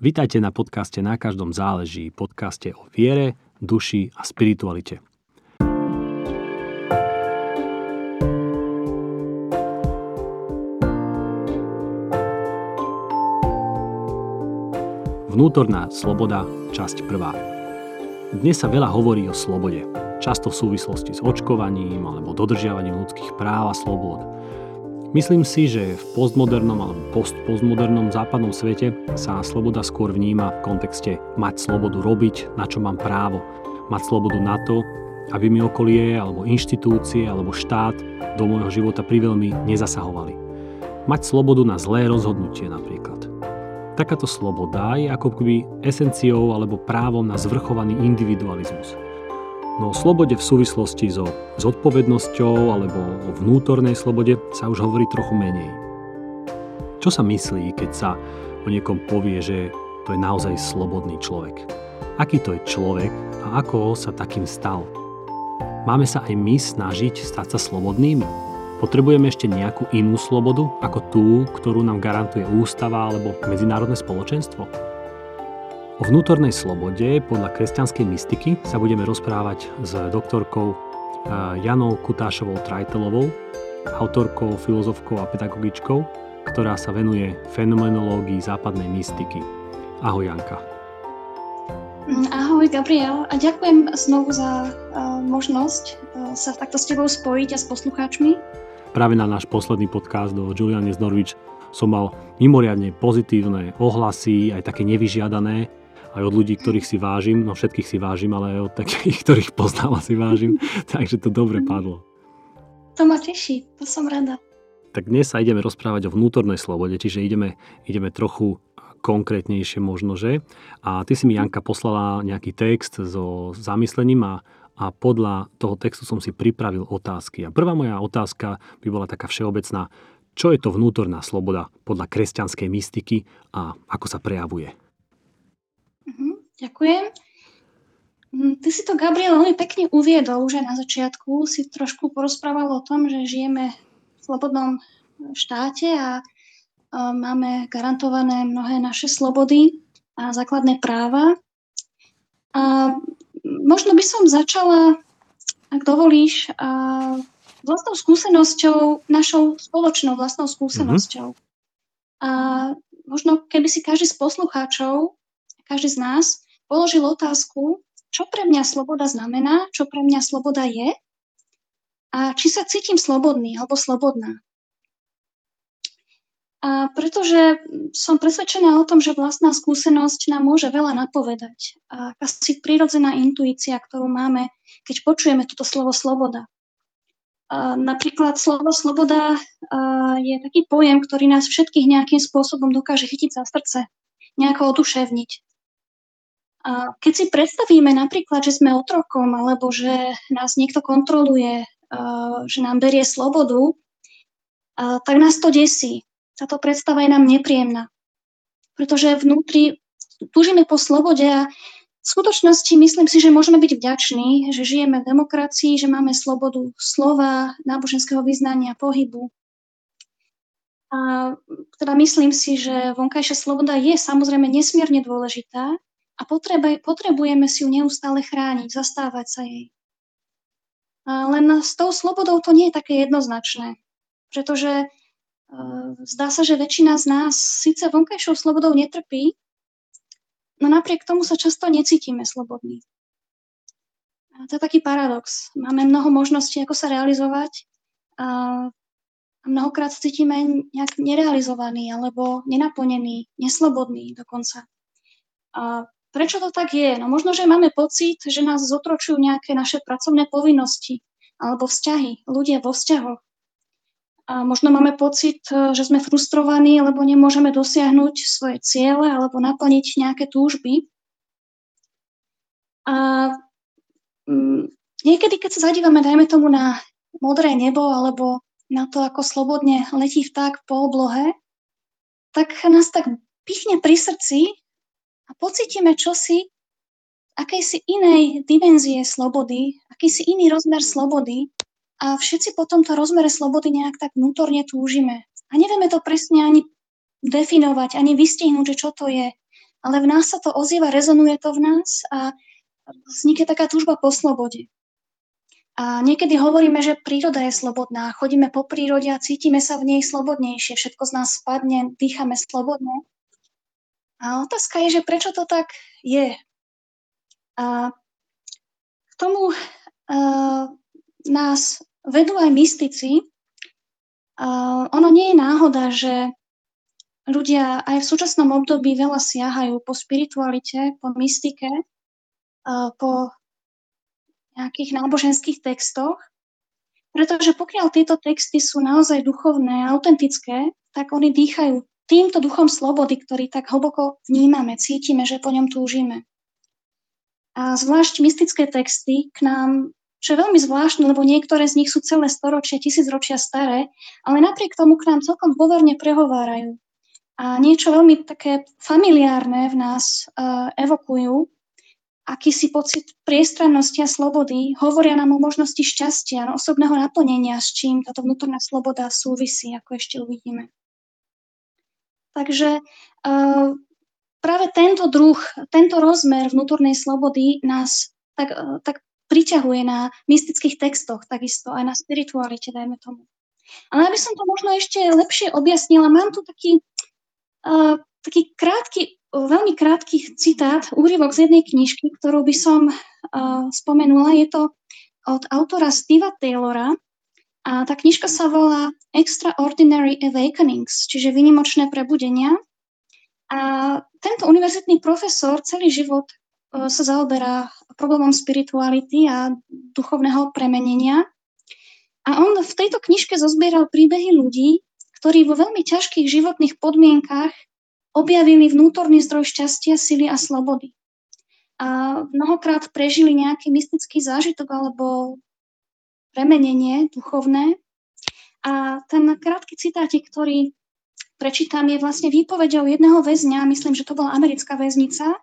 Vítajte na podcaste Na každom záleží, podcaste o viere, duši a spiritualite. Vnútorná sloboda, časť prvá. Dnes sa veľa hovorí o slobode, často v súvislosti s očkovaním alebo dodržiavaním ľudských práv a slobod. Myslím si, že v postmodernom alebo postpostmodernom západnom svete sa sloboda skôr vníma v kontexte mať slobodu robiť, na čo mám právo. Mať slobodu na to, aby mi okolie alebo inštitúcie alebo štát do môjho života priveľmi nezasahovali. Mať slobodu na zlé rozhodnutie napríklad. Takáto sloboda je ako keby esenciou alebo právom na zvrchovaný individualizmus. No o slobode v súvislosti so zodpovednosťou alebo o vnútornej slobode sa už hovorí trochu menej. Čo sa myslí, keď sa o niekom povie, že to je naozaj slobodný človek? Aký to je človek a ako sa takým stal? Máme sa aj my snažiť stať sa slobodnými? Potrebujeme ešte nejakú inú slobodu ako tú, ktorú nám garantuje ústava alebo medzinárodné spoločenstvo? O vnútornej slobode podľa kresťanskej mystiky sa budeme rozprávať s doktorkou eh, Janou Kutášovou Trajtelovou, autorkou, filozofkou a pedagogičkou, ktorá sa venuje fenomenológii západnej mystiky. Ahoj Janka. Mm, ahoj Gabriel a ďakujem znovu za uh, možnosť uh, sa takto s tebou spojiť a s poslucháčmi. Práve na náš posledný podcast do Juliane z Norwich som mal mimoriadne pozitívne ohlasy, aj také nevyžiadané, aj od ľudí, ktorých si vážim, no všetkých si vážim, ale aj od takých, ktorých poznám si vážim, takže to dobre padlo. To ma teší, to som rada. Tak dnes sa ideme rozprávať o vnútornej slobode, čiže ideme, ideme trochu konkrétnejšie možno, že? A ty si mi, Janka, poslala nejaký text so zamyslením a, a podľa toho textu som si pripravil otázky. A prvá moja otázka by bola taká všeobecná. Čo je to vnútorná sloboda podľa kresťanskej mystiky a ako sa prejavuje? Ďakujem. Mm, ty si to, Gabriel, veľmi pekne uviedol už aj na začiatku. Si trošku porozprával o tom, že žijeme v slobodnom štáte a máme garantované mnohé naše slobody a základné práva. A možno by som začala, ak dovolíš, vlastnou skúsenosťou, našou spoločnou vlastnou skúsenosťou. Mm-hmm. A možno keby si každý z poslucháčov, každý z nás položil otázku, čo pre mňa sloboda znamená, čo pre mňa sloboda je a či sa cítim slobodný alebo slobodná. A pretože som presvedčená o tom, že vlastná skúsenosť nám môže veľa napovedať. A asi prírodzená intuícia, ktorú máme, keď počujeme toto slovo sloboda. A napríklad slovo sloboda je taký pojem, ktorý nás všetkých nejakým spôsobom dokáže chytiť za srdce, nejako oduševniť. A keď si predstavíme napríklad, že sme otrokom alebo že nás niekto kontroluje, že nám berie slobodu, tak nás to desí. Táto predstava je nám nepríjemná. Pretože vnútri túžime po slobode a v skutočnosti myslím si, že môžeme byť vďační, že žijeme v demokracii, že máme slobodu slova, náboženského vyznania, pohybu. A teda myslím si, že vonkajšia sloboda je samozrejme nesmierne dôležitá, a potrebujeme si ju neustále chrániť, zastávať sa jej. Len s tou slobodou to nie je také jednoznačné, pretože uh, zdá sa, že väčšina z nás síce vonkajšou slobodou netrpí, no napriek tomu sa často necítime slobodní. A to je taký paradox. Máme mnoho možností, ako sa realizovať a mnohokrát cítime nejak nerealizovaný alebo nenaplnený, neslobodný dokonca. A Prečo to tak je? No možno, že máme pocit, že nás zotročujú nejaké naše pracovné povinnosti alebo vzťahy, ľudia vo vzťahoch. A možno máme pocit, že sme frustrovaní, lebo nemôžeme dosiahnuť svoje ciele alebo naplniť nejaké túžby. A mm, niekedy, keď sa zadívame, dajme tomu na modré nebo alebo na to, ako slobodne letí vták po oblohe, tak nás tak pichne pri srdci, a pocítime čosi, akejsi inej dimenzie slobody, akýsi iný rozmer slobody a všetci po tomto rozmere slobody nejak tak vnútorne túžime. A nevieme to presne ani definovať, ani vystihnúť, že čo to je. ale v nás sa to ozýva, rezonuje to v nás a vznikne taká túžba po slobode. A niekedy hovoríme, že príroda je slobodná. Chodíme po prírode a cítime sa v nej slobodnejšie. Všetko z nás spadne, dýchame slobodne. A otázka je, že prečo to tak je. A k tomu uh, nás vedú aj mystici. Uh, ono nie je náhoda, že ľudia aj v súčasnom období veľa siahajú po spiritualite, po mystike, uh, po nejakých náboženských textoch, pretože pokiaľ tieto texty sú naozaj duchovné a autentické, tak oni dýchajú týmto duchom slobody, ktorý tak hlboko vnímame, cítime, že po ňom túžime. A zvlášť mystické texty k nám, čo je veľmi zvláštne, lebo niektoré z nich sú celé storočia, tisícročia staré, ale napriek tomu k nám celkom dôverne prehovárajú. A niečo veľmi také familiárne v nás uh, evokujú, akýsi pocit priestrannosti a slobody, hovoria nám o možnosti šťastia, osobného naplnenia, s čím táto vnútorná sloboda súvisí, ako ešte uvidíme. Takže uh, práve tento druh, tento rozmer vnútornej slobody nás tak, uh, tak priťahuje na mystických textoch, takisto aj na spiritualite, dajme tomu. Ale aby som to možno ešte lepšie objasnila, mám tu taký, uh, taký krátky veľmi krátky citát, úryvok z jednej knižky, ktorú by som uh, spomenula. Je to od autora Steva Taylora a tá knižka sa volá Extraordinary Awakenings, čiže vynimočné prebudenia. A tento univerzitný profesor celý život uh, sa zaoberá problémom spirituality a duchovného premenenia. A on v tejto knižke zozbieral príbehy ľudí, ktorí vo veľmi ťažkých životných podmienkach objavili vnútorný zdroj šťastia, sily a slobody. A mnohokrát prežili nejaký mystický zážitok alebo premenenie duchovné. A ten krátky citátik, ktorý prečítam, je vlastne výpovedou jedného väzňa, myslím, že to bola americká väznica,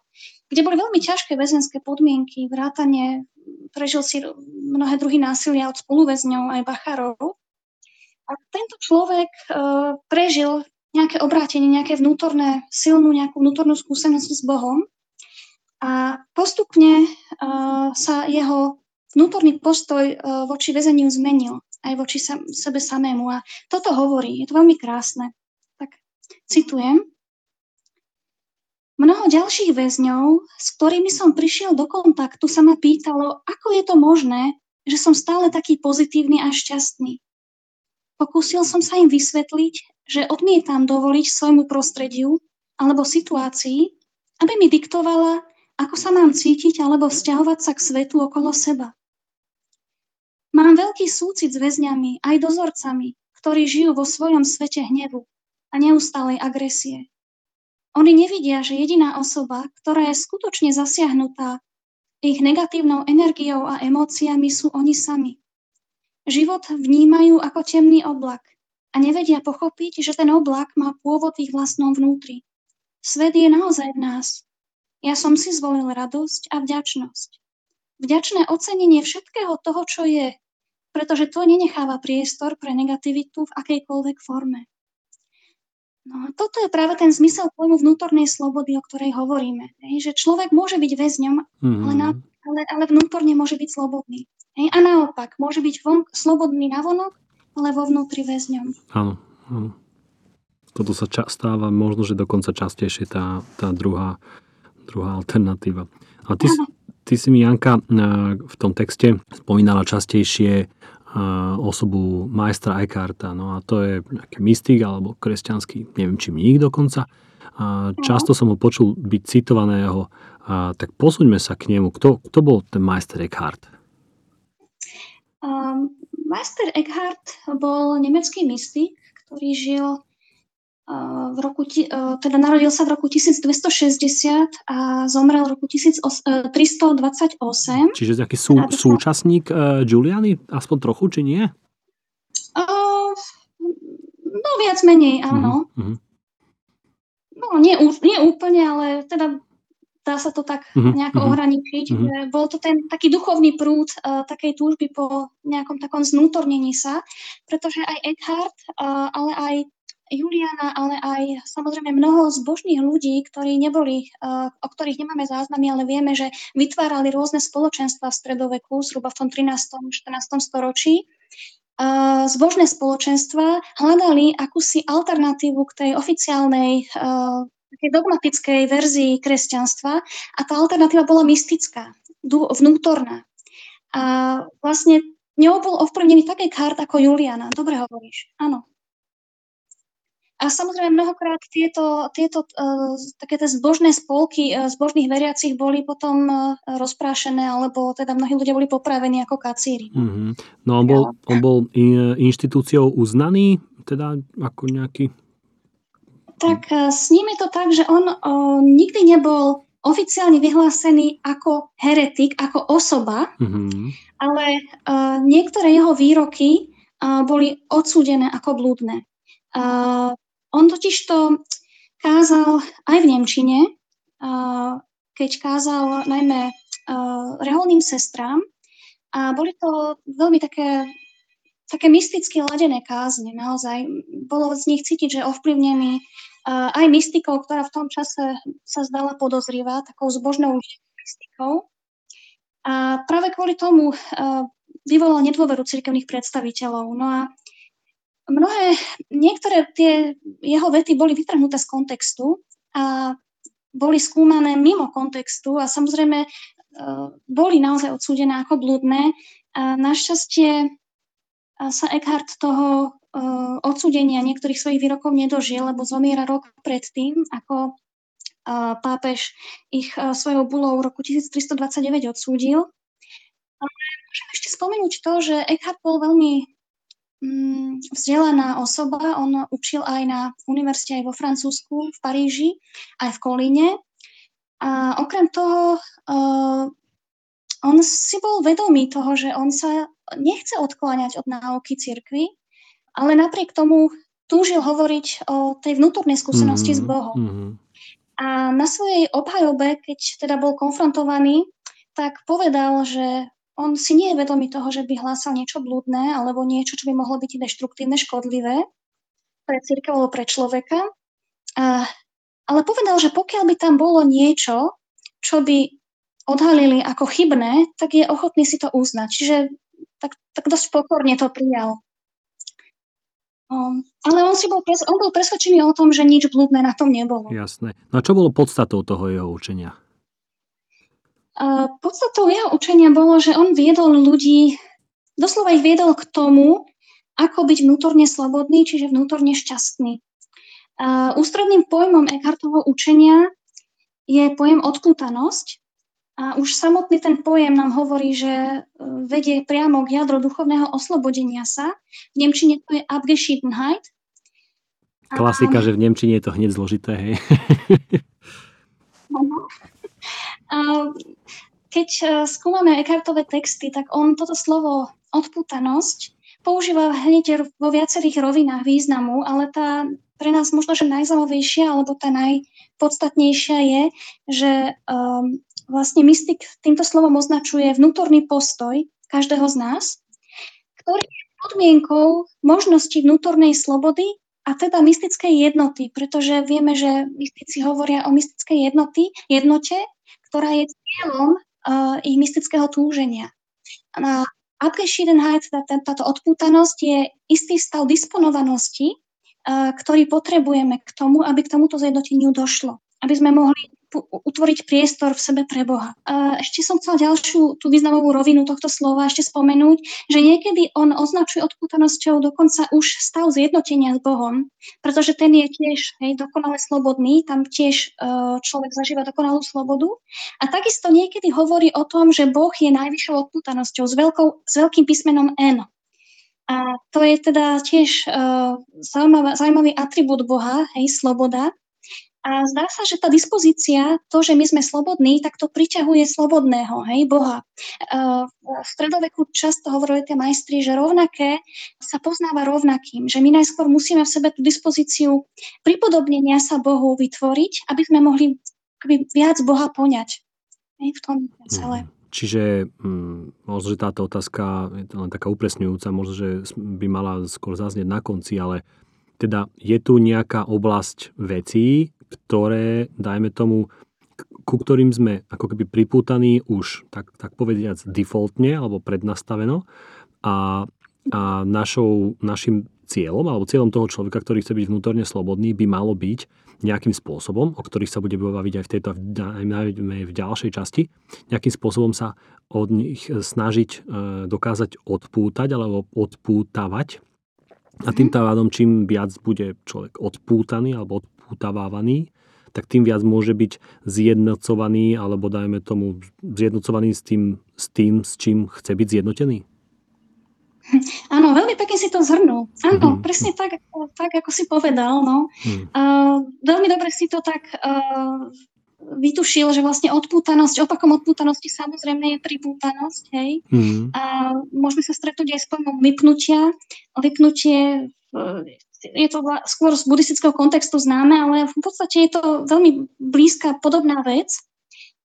kde boli veľmi ťažké väzenské podmienky, vrátanie, prežil si mnohé druhy násilia od spoluväzňov aj bachárov. A tento človek uh, prežil nejaké obrátenie, nejaké vnútorné, silnú nejakú vnútornú skúsenosť s Bohom. A postupne uh, sa jeho vnútorný postoj uh, voči väzeniu zmenil, aj voči sebe samému. A toto hovorí, je to veľmi krásne. Tak citujem. Mnoho ďalších väzňov, s ktorými som prišiel do kontaktu, sa ma pýtalo, ako je to možné, že som stále taký pozitívny a šťastný. Pokúsil som sa im vysvetliť, že odmietam dovoliť svojmu prostrediu alebo situácii, aby mi diktovala, ako sa mám cítiť alebo vzťahovať sa k svetu okolo seba. Mám veľký súcit s väzňami, aj dozorcami, ktorí žijú vo svojom svete hnevu a neustálej agresie. Oni nevidia, že jediná osoba, ktorá je skutočne zasiahnutá ich negatívnou energiou a emóciami sú oni sami. Život vnímajú ako temný oblak – a nevedia pochopiť, že ten oblak má pôvod ich vlastnom vnútri. Svet je naozaj v nás. Ja som si zvolil radosť a vďačnosť. Vďačné ocenenie všetkého toho, čo je, pretože to nenecháva priestor pre negativitu v akejkoľvek forme. No a toto je práve ten zmysel pojmu vnútornej slobody, o ktorej hovoríme. Hej, že človek môže byť väzňom, mm-hmm. ale, na, ale, ale vnútorne môže byť slobodný. Hej, a naopak, môže byť von, slobodný navonok, ale vo vnútri väzňom. Áno, áno. Toto sa ča- stáva možno, že dokonca častejšie tá, tá druhá, druhá alternatíva. A ty, ty si mi, Janka, v tom texte spomínala častejšie osobu majstra Eckharta. No a to je nejaký mystik alebo kresťanský, neviem, či mník dokonca. A často som ho počul byť citovaného. A tak posuňme sa k nemu. Kto, kto bol ten majster Eckhart? Um, Meister Eckhart bol nemecký mystik, ktorý žil v roku, uh, teda narodil sa v roku 1260 a zomrel v roku 1328. Čiže taký sú, teda súčasník uh, Giuliani, aspoň trochu, či nie? Uh, no viac menej, áno. Uh-huh. No nie, nie úplne, ale teda dá sa to tak mm-hmm. nejako mm-hmm. ohraničiť. Mm-hmm. Bol to ten taký duchovný prúd uh, takej túžby po nejakom takom znútornení sa, pretože aj Eckhart, uh, ale aj Juliana, ale aj samozrejme mnoho zbožných ľudí, ktorí neboli, o ktorých nemáme záznamy, ale vieme, že vytvárali rôzne spoločenstva v stredoveku, zhruba v tom 13. 14. storočí. Zbožné spoločenstva hľadali akúsi alternatívu k tej oficiálnej takej dogmatickej verzii kresťanstva a tá alternatíva bola mystická, vnútorná. A vlastne ňou bol ovplyvnený také kart ako Juliana. Dobre hovoríš, áno. A samozrejme mnohokrát tieto, tieto uh, také tie zbožné spolky uh, zbožných veriacich boli potom uh, rozprášené, alebo teda mnohí ľudia boli popravení ako kacíri. Mm-hmm. No on bol, on bol inštitúciou uznaný, teda ako nejaký... Tak s ním je to tak, že on uh, nikdy nebol oficiálne vyhlásený ako heretik, ako osoba, mm-hmm. ale uh, niektoré jeho výroky uh, boli odsúdené ako blúdne. Uh, on totiž to kázal aj v Nemčine, keď kázal najmä reholným sestrám a boli to veľmi také, také mysticky ladené kázne, naozaj. Bolo z nich cítiť, že ovplyvnený aj mystikou, ktorá v tom čase sa zdala podozrivá, takou zbožnou mystikou. A práve kvôli tomu vyvolal nedôveru cirkevných predstaviteľov. No a mnohé, niektoré tie jeho vety boli vytrhnuté z kontextu a boli skúmané mimo kontextu a samozrejme e, boli naozaj odsúdené ako blúdne. A našťastie sa Eckhart toho e, odsúdenia niektorých svojich výrokov nedožil, lebo zomiera rok predtým, ako e, pápež ich svojou bulou v roku 1329 odsúdil. Môžem ešte spomenúť to, že Eckhart bol veľmi vzdelaná osoba. On učil aj na univerzite aj vo Francúzsku, v Paríži, aj v Kolíne. A okrem toho, uh, on si bol vedomý toho, že on sa nechce odkláňať od náuky cirkvy, ale napriek tomu túžil hovoriť o tej vnútornej skúsenosti mm-hmm. s Bohom. Mm-hmm. A na svojej obhajobe, keď teda bol konfrontovaný, tak povedal, že on si nie je vedomý toho, že by hlásal niečo blúdne alebo niečo, čo by mohlo byť deštruktívne, škodlivé pre církev alebo pre človeka. A, ale povedal, že pokiaľ by tam bolo niečo, čo by odhalili ako chybné, tak je ochotný si to uznať. Čiže tak, tak dosť pokorne to prijal. Um, ale on, si bol, pres, on bol presvedčený o tom, že nič blúdne na tom nebolo. Jasné. No a čo bolo podstatou toho jeho učenia? Podstatou jeho učenia bolo, že on viedol ľudí, doslova ich viedol k tomu, ako byť vnútorne slobodný, čiže vnútorne šťastný. Ústredným pojmom Eckhartovho učenia je pojem odpútanosť. A už samotný ten pojem nám hovorí, že e, vedie priamo k jadru duchovného oslobodenia sa. V Nemčine to je Abgeschiedenheit. Klasika, a... že v Nemčine je to hneď zložité, hej. Keď e, skúmame Eckhartové texty, tak on toto slovo odputanosť používa hneď vo viacerých rovinách významu, ale tá pre nás možno, že najzaujímavejšia alebo tá najpodstatnejšia je, že um, vlastne mystik týmto slovom označuje vnútorný postoj každého z nás, ktorý je podmienkou možnosti vnútornej slobody a teda mystickej jednoty, pretože vieme, že mystici hovoria o mystickej jednoty, jednote, ktorá je cieľom uh, ich mystického túženia. A Abgeschiedenheit, teda táto odpútanosť je istý stav disponovanosti, uh, ktorý potrebujeme k tomu, aby k tomuto zjednoteniu došlo. Aby sme mohli utvoriť priestor v sebe pre Boha. Ešte som chcela ďalšiu tú významovú rovinu tohto slova ešte spomenúť, že niekedy on označuje odpútanosťou dokonca už stav zjednotenia s Bohom, pretože ten je tiež hej, dokonale slobodný, tam tiež uh, človek zažíva dokonalú slobodu. A takisto niekedy hovorí o tom, že Boh je najvyššou odpútanosťou s, veľkou, s veľkým písmenom N. A to je teda tiež uh, zaujímavý, zaujímavý atribút Boha, hej, sloboda. A zdá sa, že tá dispozícia, to, že my sme slobodní, tak to priťahuje slobodného, hej, Boha. V stredoveku často hovorili tie majstri, že rovnaké sa poznáva rovnakým, že my najskôr musíme v sebe tú dispozíciu pripodobnenia sa Bohu vytvoriť, aby sme mohli viac Boha poňať. Hej, v tom celé. Mhm. Čiže hm, možno, že táto otázka je len taká upresňujúca, možno, že by mala skôr zaznieť na konci, ale Teda je tu nejaká oblasť vecí, ktoré, dajme tomu, ku ktorým sme ako keby pripútaní už, tak, tak povediac, defaultne alebo prednastaveno a, a našou, našim cieľom alebo cieľom toho človeka, ktorý chce byť vnútorne slobodný, by malo byť nejakým spôsobom, o ktorých sa bude baviť aj v tejto aj v ďalšej časti, nejakým spôsobom sa od nich snažiť e, dokázať odpútať alebo odpútavať. A tým pádom, čím viac bude človek odpútaný alebo odpútavávaný, tak tým viac môže byť zjednocovaný alebo dajme tomu zjednocovaný s tým, s tým, s čím chce byť zjednotený. Áno, veľmi pekne si to zhrnul. Áno, mm. presne tak, tak, ako si povedal. No. Mm. Uh, veľmi dobre si to tak uh, vytušil, že vlastne odpútanosť, opakom odpútanosti samozrejme je pripútanosť, hej. Mm. A môžeme sa stretnúť aj s pojmom vypnutia. Vypnutie je to skôr z buddhistického kontextu známe, ale v podstate je to veľmi blízka podobná vec.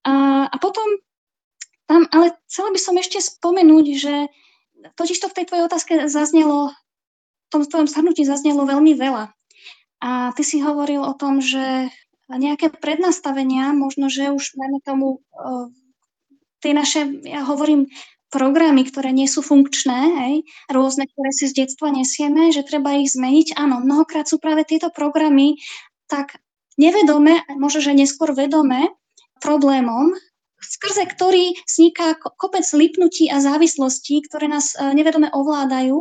A, a potom tam, ale chcela by som ešte spomenúť, že totiž to v tej tvojej otázke zaznelo, v tom tvojom zhrnutí zaznelo veľmi veľa. A ty si hovoril o tom, že nejaké prednastavenia, možno, že už máme tomu tie naše, ja hovorím, programy, ktoré nie sú funkčné, hej, rôzne, ktoré si z detstva nesieme, že treba ich zmeniť. Áno, mnohokrát sú práve tieto programy tak nevedome, možno, že neskôr vedome problémom, skrze ktorý vzniká kopec lipnutí a závislostí, ktoré nás e, nevedome ovládajú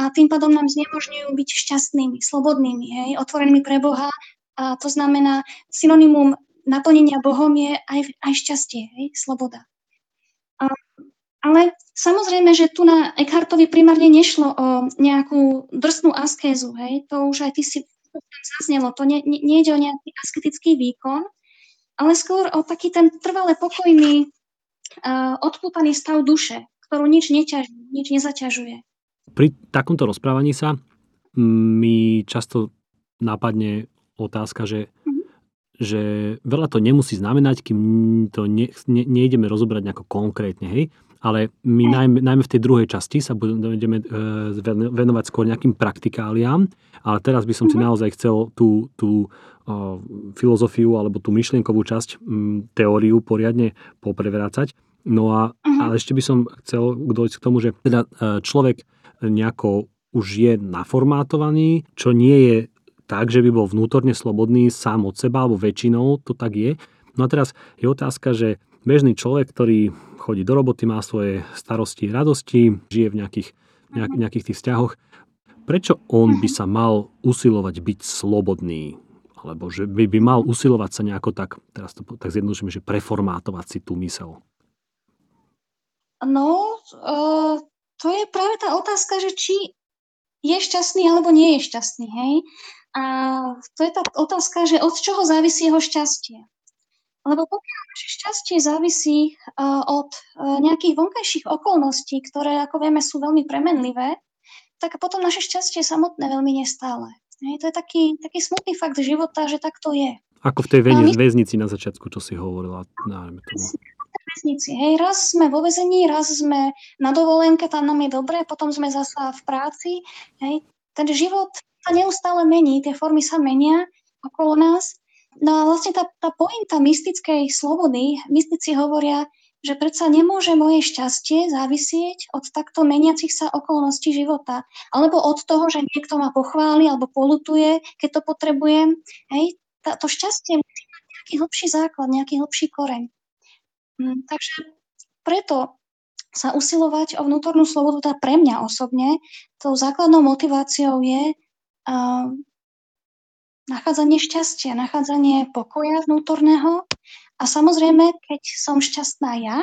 a tým pádom nám znemožňujú byť šťastnými, slobodnými, hej, otvorenými pre Boha. A to znamená, synonymum naplnenia Bohom je aj, aj šťastie, hej, sloboda. A, ale samozrejme, že tu na Eckhartovi primárne nešlo o nejakú drsnú askézu, hej, to už aj ty si zaznelo, to nie, nie, o nejaký asketický výkon, ale skôr o taký ten trvale pokojný, uh, odpútaný stav duše, ktorú nič neťaží, nič nezaťažuje. Pri takomto rozprávaní sa mi často napadne otázka, že, mm-hmm. že veľa to nemusí znamenať, kým to ne, ne, nejdeme rozobrať nejako konkrétne, hej? ale my mm. najmä, najmä v tej druhej časti sa budeme uh, venovať skôr nejakým praktikáliám, ale teraz by som mm-hmm. si mhm. naozaj chcel tú, tú filozofiu alebo tú myšlienkovú časť teóriu poriadne poprevrácať. No a ale ešte by som chcel dojsť k tomu, že teda e, človek nejako už je naformátovaný, čo nie je tak, že by bol vnútorne slobodný sám od seba, alebo väčšinou to tak je. No a teraz je otázka, že bežný človek, ktorý chodí do roboty, má svoje starosti, radosti, žije v nejakých, nejak, mhm. nejakých tých vzťahoch, prečo on by mhm. sa mal usilovať byť slobodný? alebo že by, by mal usilovať sa nejako tak, teraz to tak zjednodušíme, že preformátovať si tú mysel? No, uh, to je práve tá otázka, že či je šťastný alebo nie je šťastný, hej? A to je tá otázka, že od čoho závisí jeho šťastie. Lebo pokiaľ naše šťastie závisí uh, od uh, nejakých vonkajších okolností, ktoré, ako vieme, sú veľmi premenlivé, tak potom naše šťastie samotné veľmi nestále. Hej, to je taký, taký smutný fakt života, že tak to je. Ako v tej no my... väznici na začiatku, čo si hovorila. Nájme tomu. Väznici. Hej, raz sme vo väzení, raz sme na dovolenke, tam nám je dobre, potom sme zasa v práci. Hej. Ten život sa neustále mení, tie formy sa menia okolo nás. No a vlastne tá, tá pointa mystickej slobody, mystici hovoria, že predsa nemôže moje šťastie závisieť od takto meniacich sa okolností života. Alebo od toho, že niekto ma pochváli alebo polutuje, keď to potrebujem. Hej, to šťastie musí mať nejaký hlbší základ, nejaký hlbší koreň. Hm, takže preto sa usilovať o vnútornú slobodu, tá pre mňa osobne, tou základnou motiváciou je nachádzanie šťastia, nachádzanie pokoja vnútorného a samozrejme, keď som šťastná ja,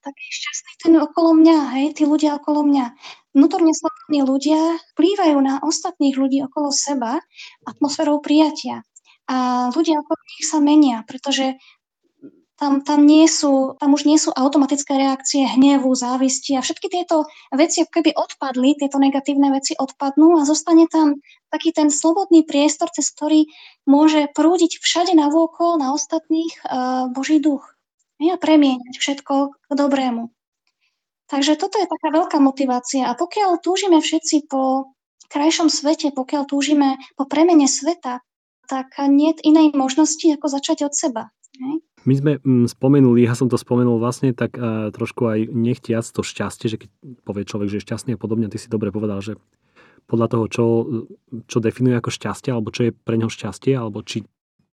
tak je šťastný ten okolo mňa, hej, tí ľudia okolo mňa. Vnútorne slobodní ľudia vplývajú na ostatných ľudí okolo seba atmosférou prijatia. A ľudia okolo nich sa menia, pretože tam, tam, nie sú, tam už nie sú automatické reakcie hnevu, závisti a všetky tieto veci keby odpadli, tieto negatívne veci odpadnú a zostane tam taký ten slobodný priestor, cez ktorý môže prúdiť všade na vôkol, na ostatných uh, Boží duch a premieňať všetko k dobrému. Takže toto je taká veľká motivácia. A pokiaľ túžime všetci po krajšom svete, pokiaľ túžime po premene sveta, tak nie je inej možnosti, ako začať od seba. Ne? My sme mm, spomenuli, ja som to spomenul vlastne tak uh, trošku aj nechtiac to šťastie, že keď povie človek, že je šťastný a podobne, ty si dobre povedal, že podľa toho, čo, čo definuje ako šťastie, alebo čo je pre neho šťastie, alebo či,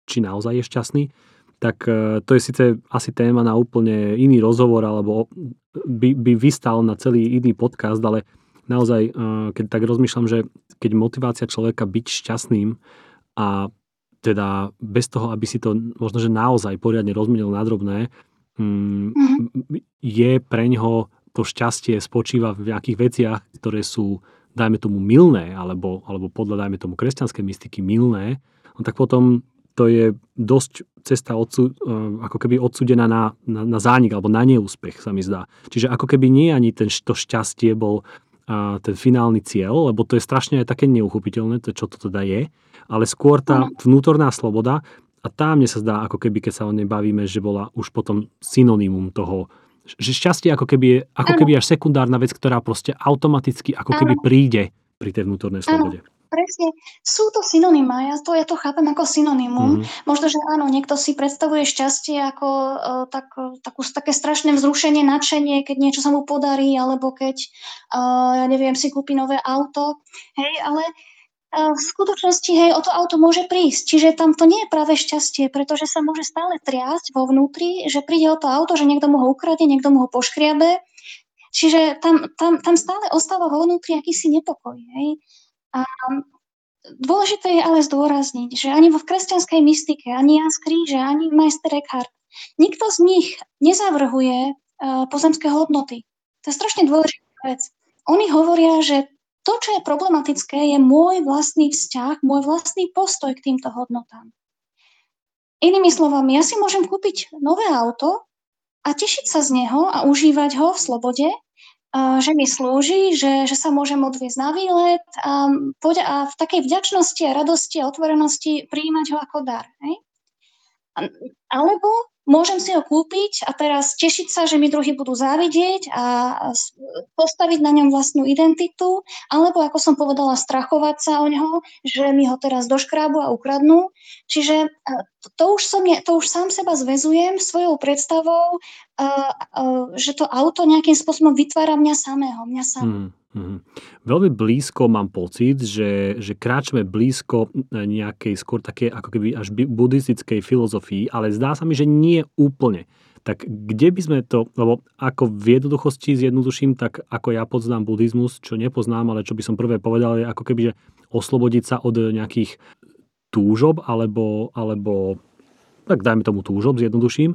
či naozaj je šťastný, tak uh, to je síce asi téma na úplne iný rozhovor, alebo by, by vystal na celý iný podcast, ale naozaj, uh, keď tak rozmýšľam, že keď motivácia človeka byť šťastným a teda bez toho, aby si to možno, že naozaj poriadne rozmenil na drobné, mm, je pre ňoho to šťastie spočíva v nejakých veciach, ktoré sú, dajme tomu, milné, alebo, alebo podľa, dajme tomu, kresťanskej mystiky milné, no tak potom to je dosť cesta odsu, e, ako keby odsudená na, na, na zánik alebo na neúspech, sa mi zdá. Čiže ako keby nie ani ten, to šťastie bol a ten finálny cieľ, lebo to je strašne aj také neuchopiteľné, to, čo to teda je, ale skôr tá vnútorná sloboda a tá mne sa zdá, ako keby, keď sa o nej bavíme, že bola už potom synonymum toho, že šťastie ako keby je ako keby až sekundárna vec, ktorá proste automaticky ako keby príde pri tej vnútornej slobode presne, sú to synonymá, ja to, ja to chápem ako synonymum. Mm. Možno, že áno, niekto si predstavuje šťastie ako uh, tak, takú, také strašné vzrušenie, nadšenie, keď niečo sa mu podarí, alebo keď, uh, ja neviem, si kúpi nové auto. Hej, ale v skutočnosti, hej, o to auto môže prísť. Čiže tam to nie je práve šťastie, pretože sa môže stále triasť vo vnútri, že príde o to auto, že niekto mu ho ukradne, niekto mu ho poškriabe. Čiže tam, tam, tam stále ostáva vo vnútri akýsi nepokoj. Hej. A dôležité je ale zdôrazniť, že ani vo kresťanskej mystike, ani Jan z Kríže, ani majster Eckhart, nikto z nich nezavrhuje uh, pozemské hodnoty. To je strašne dôležitá vec. Oni hovoria, že to, čo je problematické, je môj vlastný vzťah, môj vlastný postoj k týmto hodnotám. Inými slovami, ja si môžem kúpiť nové auto a tešiť sa z neho a užívať ho v slobode, že mi slúži, že, že sa môžem odviezť na výlet a, a v takej vďačnosti a radosti a otvorenosti prijímať ho ako dar. Hej? Alebo môžem si ho kúpiť a teraz tešiť sa, že mi druhí budú závidieť a postaviť na ňom vlastnú identitu, alebo ako som povedala, strachovať sa o ňo, že mi ho teraz doškrábu a ukradnú. Čiže to už, som, to už sám seba zvezujem svojou predstavou, že to auto nejakým spôsobom vytvára mňa samého, mňa samého. Hmm. Mm-hmm. Veľmi blízko mám pocit, že, že kráčame blízko nejakej skôr také ako keby až buddhistickej filozofii, ale zdá sa mi, že nie úplne. Tak kde by sme to, lebo ako v jednoduchosti zjednoduším, tak ako ja poznám buddhizmus, čo nepoznám, ale čo by som prvé povedal, je ako keby, že oslobodiť sa od nejakých túžob, alebo, alebo tak dajme tomu túžob, zjednoduším.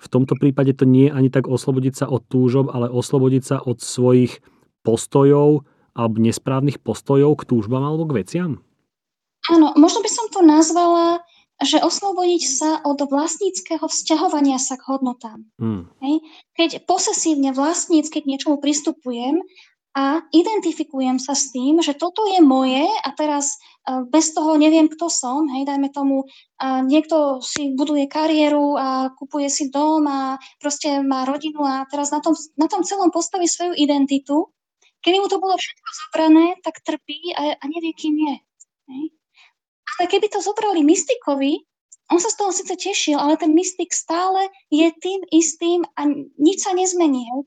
V tomto prípade to nie je ani tak oslobodiť sa od túžob, ale oslobodiť sa od svojich postojov alebo nesprávnych postojov k túžbám alebo k veciam? Áno, možno by som to nazvala, že oslobodiť sa od vlastníckého vzťahovania sa k hodnotám. Hmm. Hej? Keď posesívne vlastnícky k niečomu pristupujem a identifikujem sa s tým, že toto je moje a teraz e, bez toho neviem, kto som, hej, dajme tomu, a niekto si buduje kariéru a kupuje si dom a proste má rodinu a teraz na tom, na tom celom postaví svoju identitu Keby mu to bolo všetko zobrané, tak trpí a, a nevie, kým je. Ale keby to zobrali mystikovi, on sa z toho síce tešil, ale ten mystik stále je tým istým a nič sa nezmení. Hej.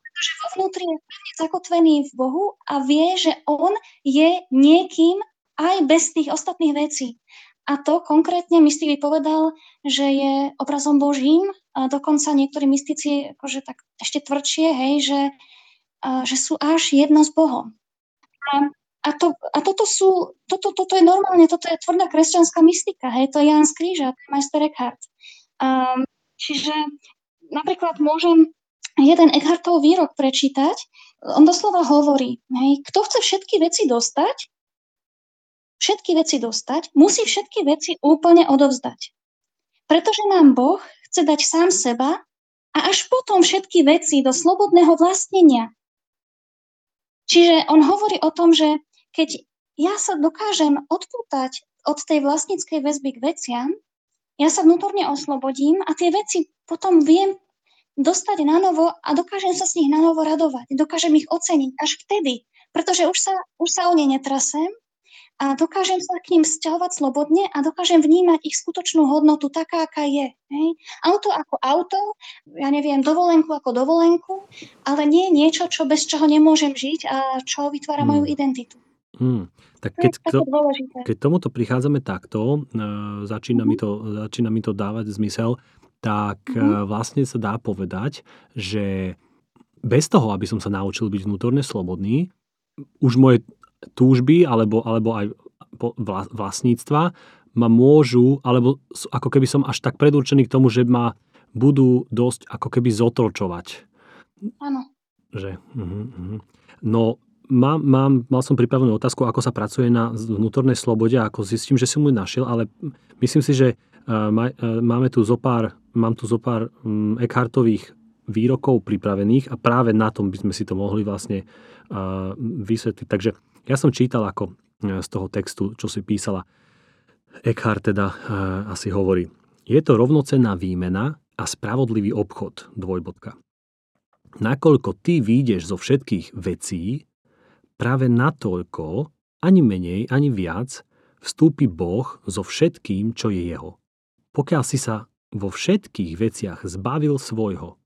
Pretože vo vnútri je pevne zakotvený v Bohu a vie, že on je niekým aj bez tých ostatných vecí. A to konkrétne mystik povedal, že je obrazom Božím, a dokonca niektorí mystici akože tak ešte tvrdšie, hej, že že sú až jedno s Bohom. A, a, to, a toto, sú, toto, toto je normálne, toto je tvrdá kresťanská mystika, hej, to je Jan z Kríža, to je majster Eckhart. Um, čiže napríklad môžem jeden Eckhartov výrok prečítať, on doslova hovorí, hej, kto chce všetky veci dostať, všetky veci dostať, musí všetky veci úplne odovzdať. Pretože nám Boh chce dať sám seba a až potom všetky veci do slobodného vlastnenia, Čiže on hovorí o tom, že keď ja sa dokážem odpútať od tej vlastníckej väzby k veciam, ja sa vnútorne oslobodím a tie veci potom viem dostať na novo a dokážem sa z nich na novo radovať. Dokážem ich oceniť až vtedy, pretože už sa, už sa o ne netrasem a dokážem sa k ním vzťahovať slobodne a dokážem vnímať ich skutočnú hodnotu taká, aká je. Hej? Auto ako auto, ja neviem, dovolenku ako dovolenku, ale nie niečo, čo bez čoho nemôžem žiť a čo vytvára hmm. moju identitu. Hmm. Tak keď, to, keď tomuto prichádzame takto, uh, začína, mm-hmm. mi to, začína mi to dávať zmysel, tak mm-hmm. uh, vlastne sa dá povedať, že bez toho, aby som sa naučil byť vnútorne slobodný, už moje túžby alebo, alebo aj vlastníctva ma môžu, alebo ako keby som až tak predurčený k tomu, že ma budú dosť ako keby zotročovať. Áno. Že, uh-huh, uh-huh. No, mám, mám, mal som pripravenú otázku, ako sa pracuje na vnútornej slobode, ako zistím, že som ju našiel, ale myslím si, že uh, máme tu zopár, mám tu zopár um, Eckhartových výrokov pripravených a práve na tom by sme si to mohli vlastne uh, vysvetliť. Takže ja som čítal ako e, z toho textu, čo si písala. Eckhart teda e, asi hovorí, je to rovnocenná výmena a spravodlivý obchod, dvojbodka. Nakoľko ty výjdeš zo všetkých vecí, práve natoľko, ani menej, ani viac, vstúpi Boh so všetkým, čo je jeho. Pokiaľ si sa vo všetkých veciach zbavil svojho.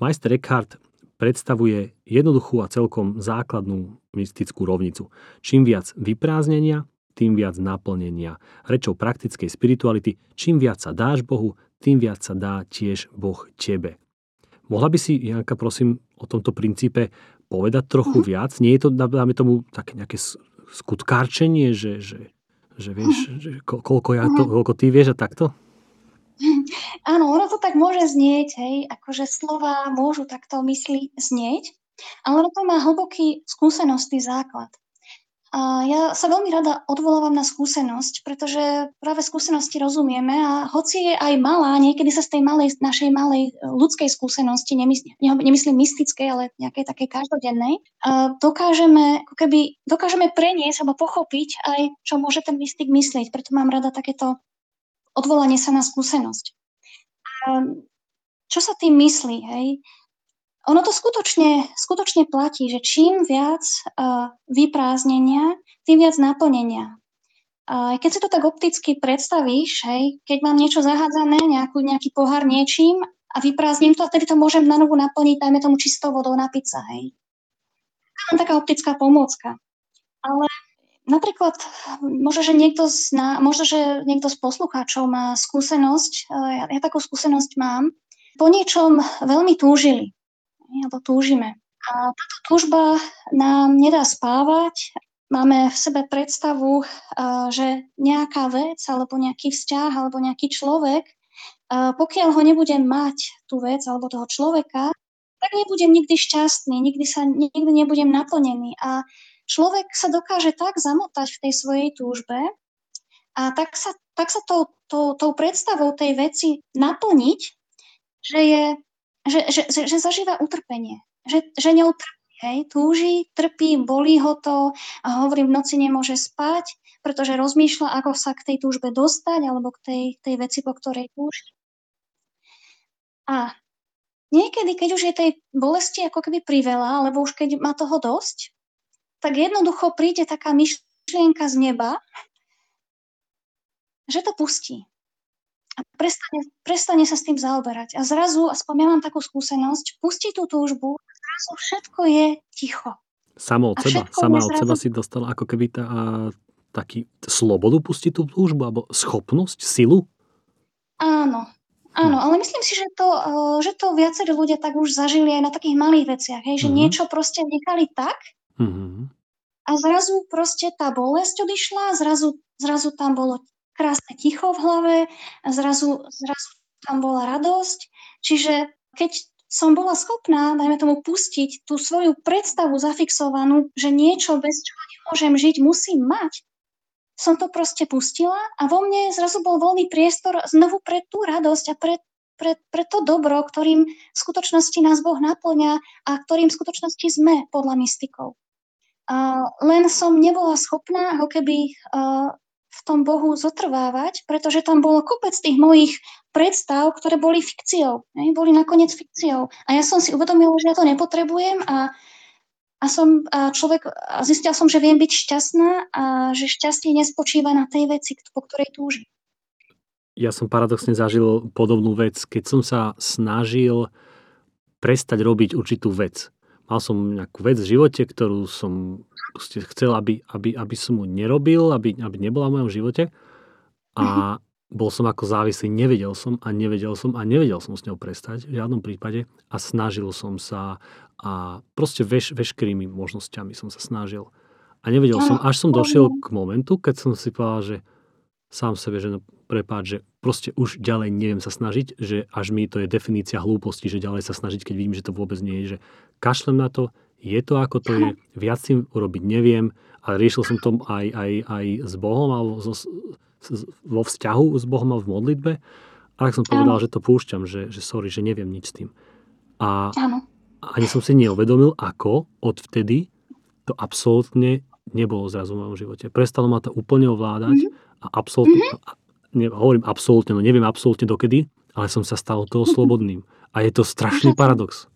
Majster Eckhart predstavuje jednoduchú a celkom základnú mystickú rovnicu. Čím viac vyprázdnenia, tým viac naplnenia. Rečou praktickej spirituality, čím viac sa dáš Bohu, tým viac sa dá tiež Boh tebe. Mohla by si, Janka, prosím, o tomto princípe povedať trochu uh-huh. viac? Nie je to, dáme tomu také nejaké skutkárčenie, že, že, že vieš, uh-huh. že koľko, ja to, koľko ty vieš a takto? Áno, ono to tak môže znieť, hej, akože slova môžu takto mysli znieť, ale to má hlboký skúsenostný základ. A ja sa veľmi rada odvolávam na skúsenosť, pretože práve skúsenosti rozumieme a hoci je aj malá, niekedy sa z tej malej, našej malej ľudskej skúsenosti, nemysl, nemyslím mystickej, ale nejakej takej každodennej, dokážeme, ako keby, dokážeme preniesť alebo pochopiť aj, čo môže ten mystik myslieť. Preto mám rada takéto odvolanie sa na skúsenosť. A čo sa tým myslí? Hej? Ono to skutočne, skutočne platí, že čím viac uh, vyprázdnenia, tým viac naplnenia. Uh, keď si to tak opticky predstavíš, hej, keď mám niečo zahádzané, nejakú, nejaký pohár niečím a vyprázdnim to a tedy to môžem na novu naplniť, dajme tomu čistou vodou na pizza. Hej. To je taká optická pomôcka. Ale Napríklad, možno, že niekto z, na, možno, že niekto z poslucháčov má skúsenosť, eh, ja, ja takú skúsenosť mám, po niečom veľmi túžili, alebo túžime. A táto túžba nám nedá spávať, máme v sebe predstavu, eh, že nejaká vec, alebo nejaký vzťah, alebo nejaký človek, eh, pokiaľ ho nebudem mať, tú vec, alebo toho človeka, tak nebudem nikdy šťastný, nikdy, sa, nikdy nebudem naplnený. A človek sa dokáže tak zamotať v tej svojej túžbe a tak sa, tak sa tou, tou, tou predstavou tej veci naplniť, že, je, že, že, že, že zažíva utrpenie, že, že neutrpí, hej, túži, trpí, bolí ho to a hovorí, v noci nemôže spať, pretože rozmýšľa, ako sa k tej túžbe dostať alebo k tej, tej veci, po ktorej túži. A niekedy, keď už je tej bolesti ako keby priveľa, alebo už keď má toho dosť, tak jednoducho príde taká myšlienka z neba, že to pustí. A prestane, prestane sa s tým zaoberať. A zrazu, aspoň ja mám takú skúsenosť, pustí tú túžbu a zrazu všetko je ticho. Samo od seba, sama od zrazu... seba si dostala ako keby tá, taký slobodu pustiť tú túžbu, alebo schopnosť, silu? Áno, Áno, hm. ale myslím si, že to, že to viacerí ľudia tak už zažili aj na takých malých veciach, hej, že mm-hmm. niečo proste nechali tak mm-hmm. A zrazu proste tá bolesť odišla, zrazu, zrazu tam bolo krásne ticho v hlave, zrazu, zrazu tam bola radosť. Čiže keď som bola schopná, dajme tomu, pustiť tú svoju predstavu zafixovanú, že niečo, bez čoho nemôžem žiť, musím mať, som to proste pustila a vo mne zrazu bol voľný priestor znovu pre tú radosť a pre, pre, pre to dobro, ktorým v skutočnosti nás Boh naplňa a ktorým v skutočnosti sme podľa mystikov. A len som nebola schopná ho keby v tom Bohu zotrvávať, pretože tam bolo kopec tých mojich predstav, ktoré boli fikciou. Ne? Boli nakoniec fikciou. A ja som si uvedomila, že ja to nepotrebujem a a som a človek, a zistila som, že viem byť šťastná a že šťastie nespočíva na tej veci, po ktorej túžim. Ja som paradoxne zažil podobnú vec, keď som sa snažil prestať robiť určitú vec. Mal som nejakú vec v živote, ktorú som chcel, aby, aby, aby som mu nerobil, aby, aby nebola v mojom živote. A bol som ako závislý, nevedel som a nevedel som a nevedel som s ňou prestať v žiadnom prípade a snažil som sa a proste veš, veškerými možnosťami som sa snažil. A nevedel som, až som došiel k momentu, keď som si povedal, že sám sebe, že no, prepáč, že proste už ďalej neviem sa snažiť, že až mi to je definícia hlúposti, že ďalej sa snažiť, keď vidím, že to vôbec nie je, že kašlem na to, je to ako to je, viac tým urobiť neviem, ale riešil som to aj, aj, aj s Bohom alebo so, vo vzťahu s Bohom a v modlitbe. A tak som povedal, že to púšťam, že, že sorry, že neviem nič s tým. A ani som si neuvedomil, ako odvtedy to absolútne nebolo zrazu v mojom živote. Prestalo ma to úplne ovládať mm-hmm. a absolútne, mm-hmm. ne, hovorím absolútne, no neviem absolútne dokedy, ale som sa stal toho mm-hmm. slobodným. A je to strašný paradox.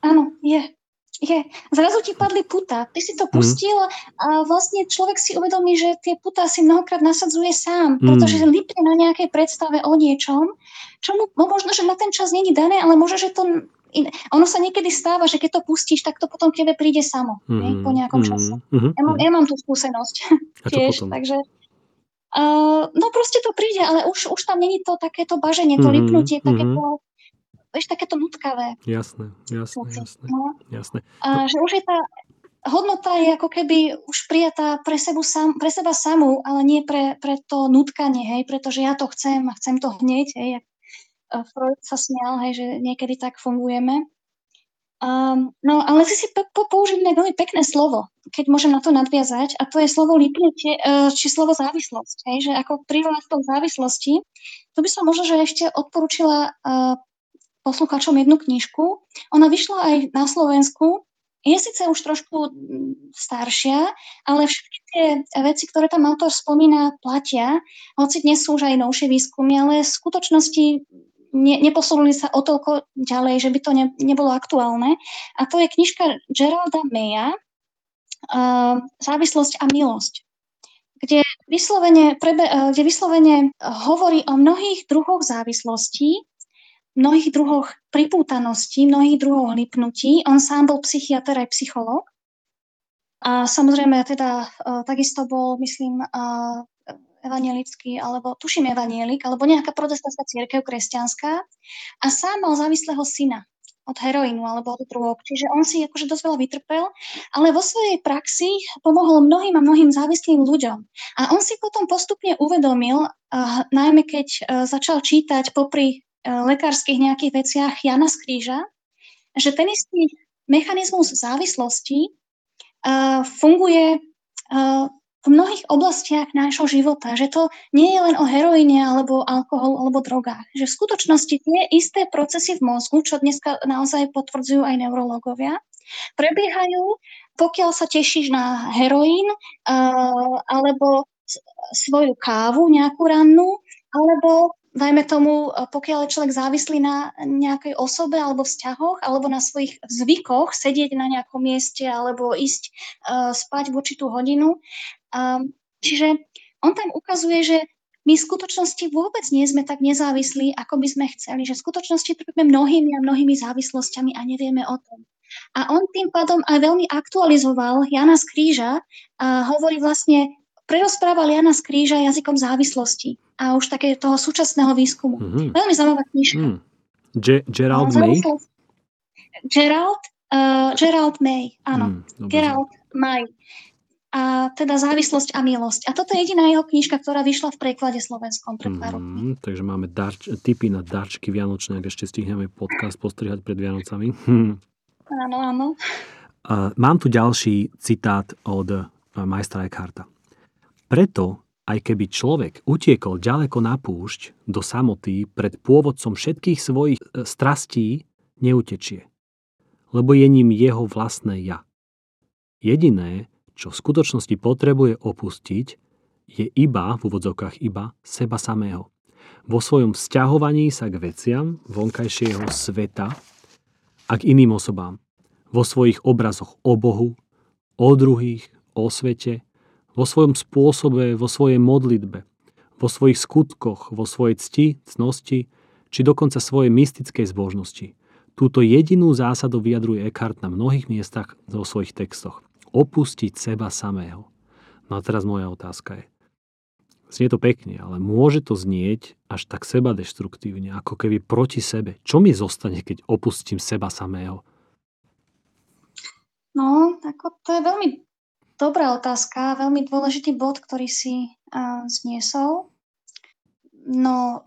Áno, je. Je. Zrazu ti padli puta. Ty si to mhm. pustil mm. a vlastne človek si uvedomí, že tie puta si mnohokrát nasadzuje sám, mm. pretože lipne na nejakej predstave o niečom, čo mu no možno, že na ten čas není dané, ale možno, že to iné. Ono sa niekedy stáva, že keď to pustíš, tak to potom k tebe príde samo, mm. nie? po nejakom čase. Mm. Ja, mám, ja mám tú skúsenosť tiež, takže uh, no proste to príde, ale už, už tam není to takéto baženie, to mm. lipnutie, takéto vieš, takéto nutkavé. Jasné, jasné, jasné. No. jasné. A, že už je tá hodnota je ako keby už prijatá pre, sebu sam, pre seba samú, ale nie pre, pre to nutkanie, hej, pretože ja to chcem a chcem to hneď, hej. Freud sa smial, hej, že niekedy tak fungujeme. Um, no, ale si si po, použili veľmi pekné slovo, keď môžem na to nadviazať, a to je slovo lipnutie, e, či slovo závislosť. Hej, že ako to závislosti, to by som možno, že ešte odporúčila uh, posluchačom jednu knižku. Ona vyšla aj na Slovensku. Je síce už trošku staršia, ale všetky tie veci, ktoré tam autor spomína, platia, hoci dnes sú už aj novšie výskumy, ale v skutočnosti ne, neposunuli sa o toľko ďalej, že by to ne, nebolo aktuálne. A to je knižka Geralda Maya, uh, Závislosť a milosť kde vyslovene, prebe, kde vyslovene hovorí o mnohých druhoch závislostí, mnohých druhoch pripútaností, mnohých druhoch lipnutí. On sám bol psychiatr aj psychológ. A samozrejme teda uh, takisto bol, myslím, uh, evanielický, alebo tuším evanielik, alebo nejaká protestantská církev kresťanská. A sám mal závislého syna od heroínu alebo od drog. Čiže on si akože dosť veľa vytrpel, ale vo svojej praxi pomohol mnohým a mnohým závislým ľuďom. A on si potom postupne uvedomil, najmä keď uh, začal čítať popri E, lekárskych nejakých veciach Jana z Kríža, že ten istý mechanizmus závislosti uh, funguje uh, v mnohých oblastiach nášho života, že to nie je len o heroíne alebo alkohol alebo drogách, že v skutočnosti tie isté procesy v mozgu, čo dneska naozaj potvrdzujú aj neurologovia, prebiehajú, pokiaľ sa tešíš na heroín uh, alebo svoju kávu nejakú rannú, alebo dajme tomu, e, pokiaľ je človek závislý na nejakej osobe alebo vzťahoch, alebo na svojich zvykoch, sedieť na nejakom mieste alebo ísť uh, spať v určitú hodinu. Um, čiže on tam ukazuje, že my v skutočnosti vôbec nie sme tak nezávislí, ako by sme chceli, že v skutočnosti trpíme mnohými a mnohými závislosťami a nevieme o tom. A on tým pádom aj veľmi aktualizoval Jana z Kríža a hovorí vlastne, prerozprával Jana z Kríža jazykom závislosti a už také toho súčasného výskumu. Mm-hmm. Veľmi zaujímavá knižka. Mm. Ge- Gerald May? Gerald, uh, Gerald May, áno. Mm, Gerald May. A teda závislosť a milosť. A toto je jediná jeho knižka, ktorá vyšla v preklade slovenskom pred pár mm, Takže máme darč, tipy na darčky vianočné, ak ešte stihneme podcast postrihať pred Vianocami. Áno, áno. Uh, mám tu ďalší citát od uh, majstra Eckharta. Preto, aj keby človek utiekol ďaleko na púšť do samoty pred pôvodcom všetkých svojich e, strastí, neutečie, lebo je ním jeho vlastné ja. Jediné, čo v skutočnosti potrebuje opustiť, je iba, v úvodzovkách iba, seba samého. Vo svojom vzťahovaní sa k veciam vonkajšieho sveta a k iným osobám. vo svojich obrazoch o Bohu, o druhých, o svete, vo svojom spôsobe, vo svojej modlitbe, vo svojich skutkoch, vo svojej cti, cnosti, či dokonca svojej mystickej zbožnosti. Túto jedinú zásadu vyjadruje Eckhart na mnohých miestach vo svojich textoch. Opustiť seba samého. No a teraz moja otázka je. Znie to pekne, ale môže to znieť až tak seba deštruktívne, ako keby proti sebe. Čo mi zostane, keď opustím seba samého? No, ako to je veľmi dobrá otázka, veľmi dôležitý bod, ktorý si uh, zniesol. No,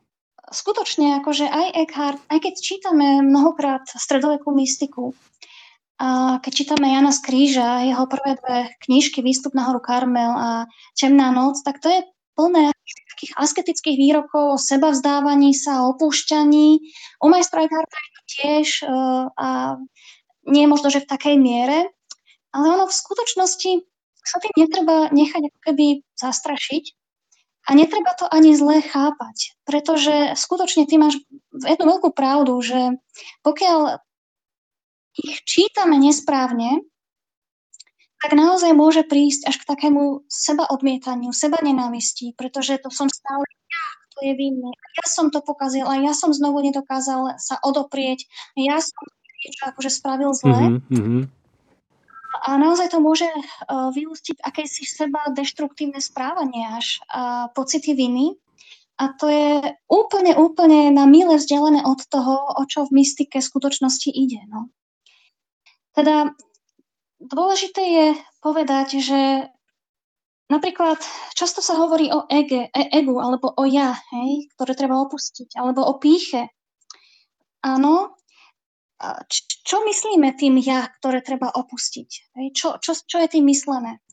skutočne, akože aj Eckhart, aj keď čítame mnohokrát stredovekú mystiku, a keď čítame Jana z Kríža, jeho prvé dve knižky Výstup na horu Karmel a Temná noc, tak to je plné takých asketických výrokov o seba vzdávaní sa, o opúšťaní. U majstra Eckharta je to tiež uh, a nie možno, že v takej miere, ale ono v skutočnosti sa tým netreba nechať ako keby zastrašiť a netreba to ani zle chápať, pretože skutočne ty máš jednu veľkú pravdu, že pokiaľ ich čítame nesprávne, tak naozaj môže prísť až k takému seba odmietaniu, seba nenávistí, pretože to som stále ja, kto je vinný. Ja som to pokazil a ja som znovu nedokázal sa odoprieť. Ja som niečo akože spravil zle. Mm-hmm. A naozaj to môže uh, vyústiť akési seba deštruktívne správanie až uh, pocity viny. A to je úplne, úplne na mile vzdialené od toho, o čo v mystike skutočnosti ide. No. Teda dôležité je povedať, že napríklad často sa hovorí o ege, e, egu alebo o ja, hej, ktoré treba opustiť, alebo o píche. Áno, čo myslíme tým ja, ktoré treba opustiť? Čo, čo, čo je tým myslené?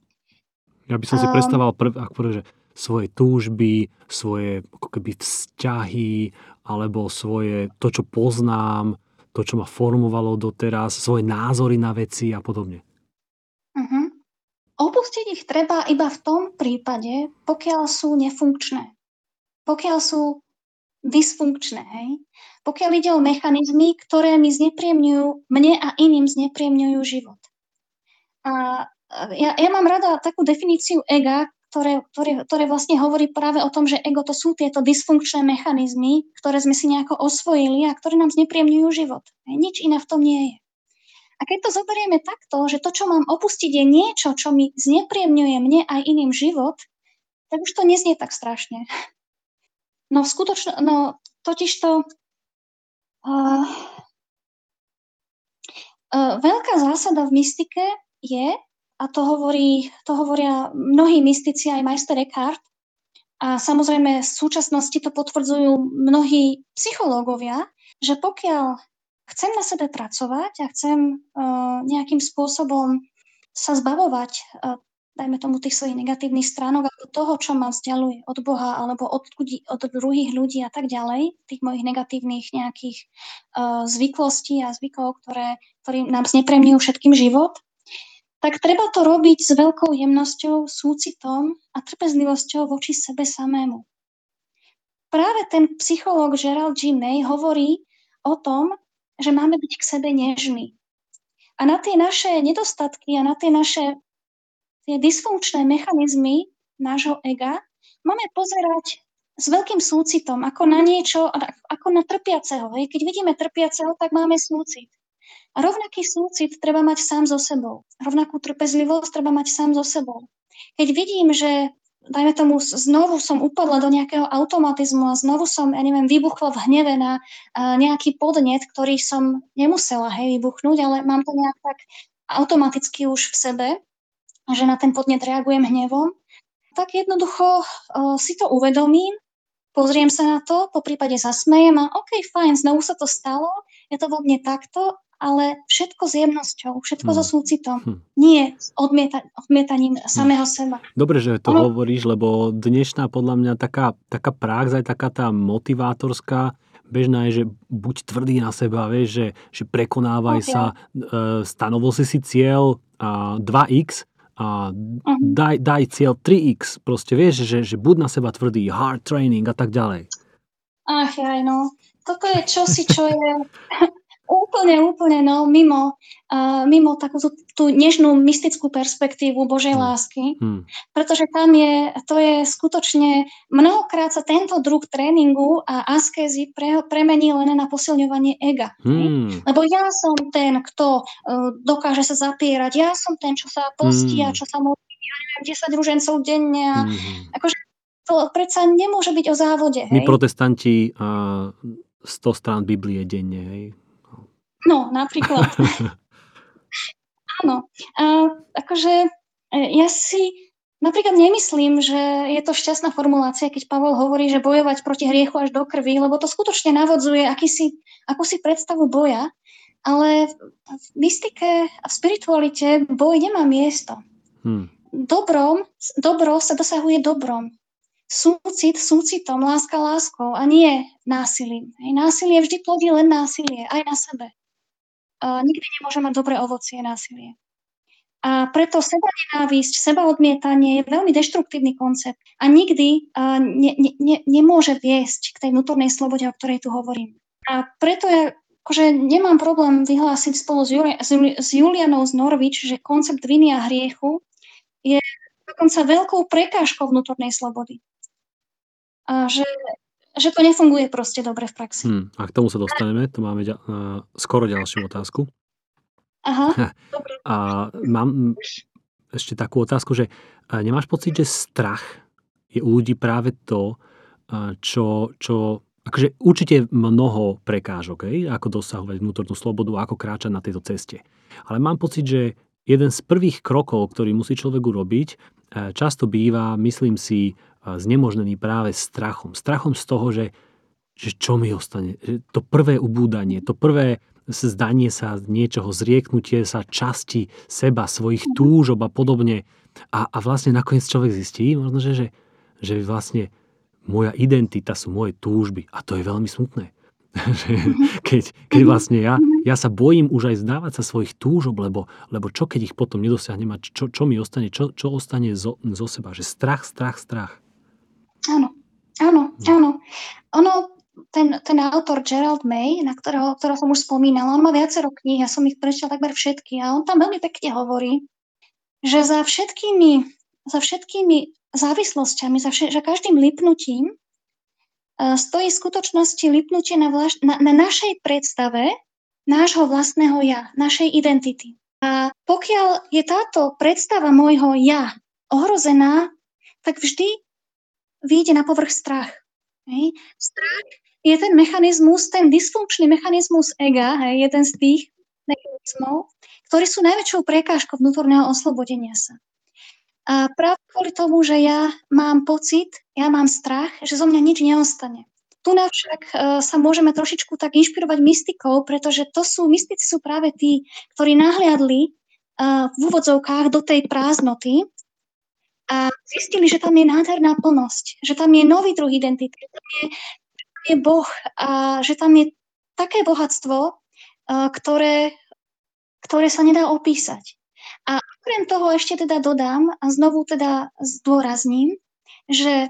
Ja by som si um, predstavoval prv, ako prv, že svoje túžby, svoje ako keby vzťahy, alebo svoje, to, čo poznám, to, čo ma formovalo doteraz, svoje názory na veci a podobne. Uh-huh. Opustiť ich treba iba v tom prípade, pokiaľ sú nefunkčné. Pokiaľ sú dysfunkčné. Hej? Pokiaľ ide o mechanizmy, ktoré mi znepriemňujú, mne a iným znepriemňujú život. A ja, ja mám rada takú definíciu ega, ktoré, ktoré, ktoré vlastne hovorí práve o tom, že ego to sú tieto dysfunkčné mechanizmy, ktoré sme si nejako osvojili a ktoré nám znepriemňujú život. Hej? Nič iné v tom nie je. A keď to zoberieme takto, že to, čo mám opustiť, je niečo, čo mi znepriemňuje mne aj iným život, tak už to neznie tak strašne. No skutočno, no totiž to uh, uh, veľká zásada v mystike je, a to, hovorí, to hovoria mnohí mystici, aj majster Eckhart, a samozrejme v súčasnosti to potvrdzujú mnohí psychológovia, že pokiaľ chcem na sebe pracovať a chcem uh, nejakým spôsobom sa zbavovať, uh, dajme tomu tých svojich negatívnych stránok alebo toho, čo ma vzdialuje od Boha alebo od, ľudí, od druhých ľudí a tak ďalej, tých mojich negatívnych nejakých uh, zvyklostí a zvykov, ktoré, ktorým nám znepremňujú všetkým život, tak treba to robiť s veľkou jemnosťou, súcitom a trpezlivosťou voči sebe samému. Práve ten psychológ Gerald G. May hovorí o tom, že máme byť k sebe nežní. A na tie naše nedostatky a na tie naše tie dysfunkčné mechanizmy nášho ega máme pozerať s veľkým súcitom, ako na niečo, ako na trpiaceho. Hej. Keď vidíme trpiaceho, tak máme súcit. A rovnaký súcit treba mať sám so sebou. Rovnakú trpezlivosť treba mať sám so sebou. Keď vidím, že dajme tomu, znovu som upadla do nejakého automatizmu a znovu som, ja neviem, vybuchla v hneve na nejaký podnet, ktorý som nemusela, hej, vybuchnúť, ale mám to nejak tak automaticky už v sebe, že na ten podnet reagujem hnevom, tak jednoducho uh, si to uvedomím, pozriem sa na to, po prípade zasmejem a OK, fajn, znovu sa to stalo, je to vo mne takto ale všetko s jemnosťou, všetko hmm. so súcitom, hmm. nie s odmieta- odmietaním hmm. samého seba. Dobre, že to ono... hovoríš, lebo dnešná podľa mňa taká, taká prax, aj taká tá motivátorská, bežná je, že buď tvrdý na seba, vieš, že, že prekonávaj okay. sa, e, stanovil si si cieľ a 2x a uh-huh. daj, daj cieľ 3x, proste vieš, že, že buď na seba tvrdý, hard training a tak ďalej. Ach, aj no. Toto je čosi, čo je Úplne, úplne, no, mimo, uh, mimo takú tú, tú nežnú mystickú perspektívu Božej hmm. lásky, hmm. pretože tam je, to je skutočne, mnohokrát sa tento druh tréningu a askézy pre, premení len na posilňovanie ega. Hmm. Lebo ja som ten, kto uh, dokáže sa zapierať, ja som ten, čo sa postí hmm. a čo sa modlí, ja neviem, 10 ružencov denne a hmm. akože to predsa nemôže byť o závode. My hej? protestanti uh, 100 strán Biblie denne, hej? No, napríklad. Áno. A, akože e, ja si napríklad nemyslím, že je to šťastná formulácia, keď Pavol hovorí, že bojovať proti hriechu až do krvi, lebo to skutočne navodzuje akýsi, akúsi predstavu boja, ale v mystike a v spiritualite boj nemá miesto. Hmm. Dobrom, dobro sa dosahuje dobrom. Súcit súcitom, láska láskou a nie násilím. Násilie vždy plodí len násilie, aj na sebe nikdy nemôže mať dobré ovocie násilie. A preto seba nenávisť, seba odmietanie je veľmi deštruktívny koncept a nikdy uh, ne, ne, nemôže viesť k tej vnútornej slobode, o ktorej tu hovorím. A preto ja akože nemám problém vyhlásiť spolu s, Juli, s, s Julianou z Norvič, že koncept viny a hriechu je dokonca veľkou prekážkou vnútornej slobody. A že že to nefunguje proste dobre v praxi. Hmm, a k tomu sa dostaneme, to máme ďa, uh, skoro ďalšiu otázku. Aha, A mám ešte takú otázku, že uh, nemáš pocit, že strach je u ľudí práve to, uh, čo, čo akože určite mnoho prekážok, hej, ako dosahovať vnútornú slobodu, ako kráčať na tejto ceste. Ale mám pocit, že jeden z prvých krokov, ktorý musí človek urobiť, často býva, myslím si, znemožnený práve strachom. Strachom z toho, že, že čo mi ostane. Že to prvé ubúdanie, to prvé zdanie sa niečoho, zrieknutie sa časti seba, svojich túžob a podobne. A, a vlastne nakoniec človek zistí, možno, že, že, že vlastne moja identita sú moje túžby. A to je veľmi smutné. keď, keď vlastne ja, ja sa bojím už aj zdávať sa svojich túžob, lebo, lebo čo keď ich potom nedosiahnem a čo, čo mi ostane, čo, čo ostane zo, zo seba. Že strach, strach, strach. Áno, áno, hm. áno. Ono, ten, ten autor Gerald May, na ktorého, ktorého som už spomínala, on má viacero kníh, ja som ich prečítala takmer všetky a on tam veľmi pekne hovorí, že za všetkými, za všetkými závislosťami, za, vše, za každým lipnutím uh, stojí v skutočnosti lipnutie na, vlaš, na, na našej predstave nášho vlastného ja, našej identity. A pokiaľ je táto predstava môjho ja ohrozená, tak vždy vyjde na povrch strach. Hej. Strach je ten mechanizmus, ten dysfunkčný mechanizmus ega, hej, jeden z tých mechanizmov, ktorí sú najväčšou prekážkou vnútorného oslobodenia sa. A práve kvôli tomu, že ja mám pocit, ja mám strach, že zo mňa nič neostane. Tu však uh, sa môžeme trošičku tak inšpirovať mystikou, pretože to sú, mystici sú práve tí, ktorí nahliadli uh, v úvodzovkách do tej prázdnoty a zistili, že tam je nádherná plnosť, že tam je nový druh identity, že tam je, že tam je Boh a že tam je také bohatstvo, ktoré, ktoré sa nedá opísať. A okrem toho ešte teda dodám a znovu teda zdôrazním, že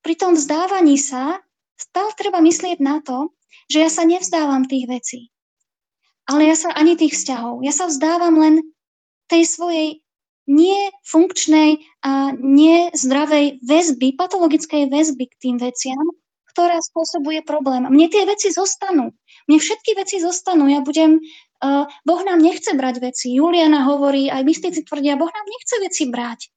pri tom vzdávaní sa stále treba myslieť na to, že ja sa nevzdávam tých vecí. Ale ja sa ani tých vzťahov. Ja sa vzdávam len tej svojej nie funkčnej a nezdravej väzby, patologickej väzby k tým veciam, ktorá spôsobuje problém. Mne tie veci zostanú. Mne všetky veci zostanú. Ja budem... Uh, boh nám nechce brať veci. Juliana hovorí, aj mystici tvrdia, Boh nám nechce veci brať.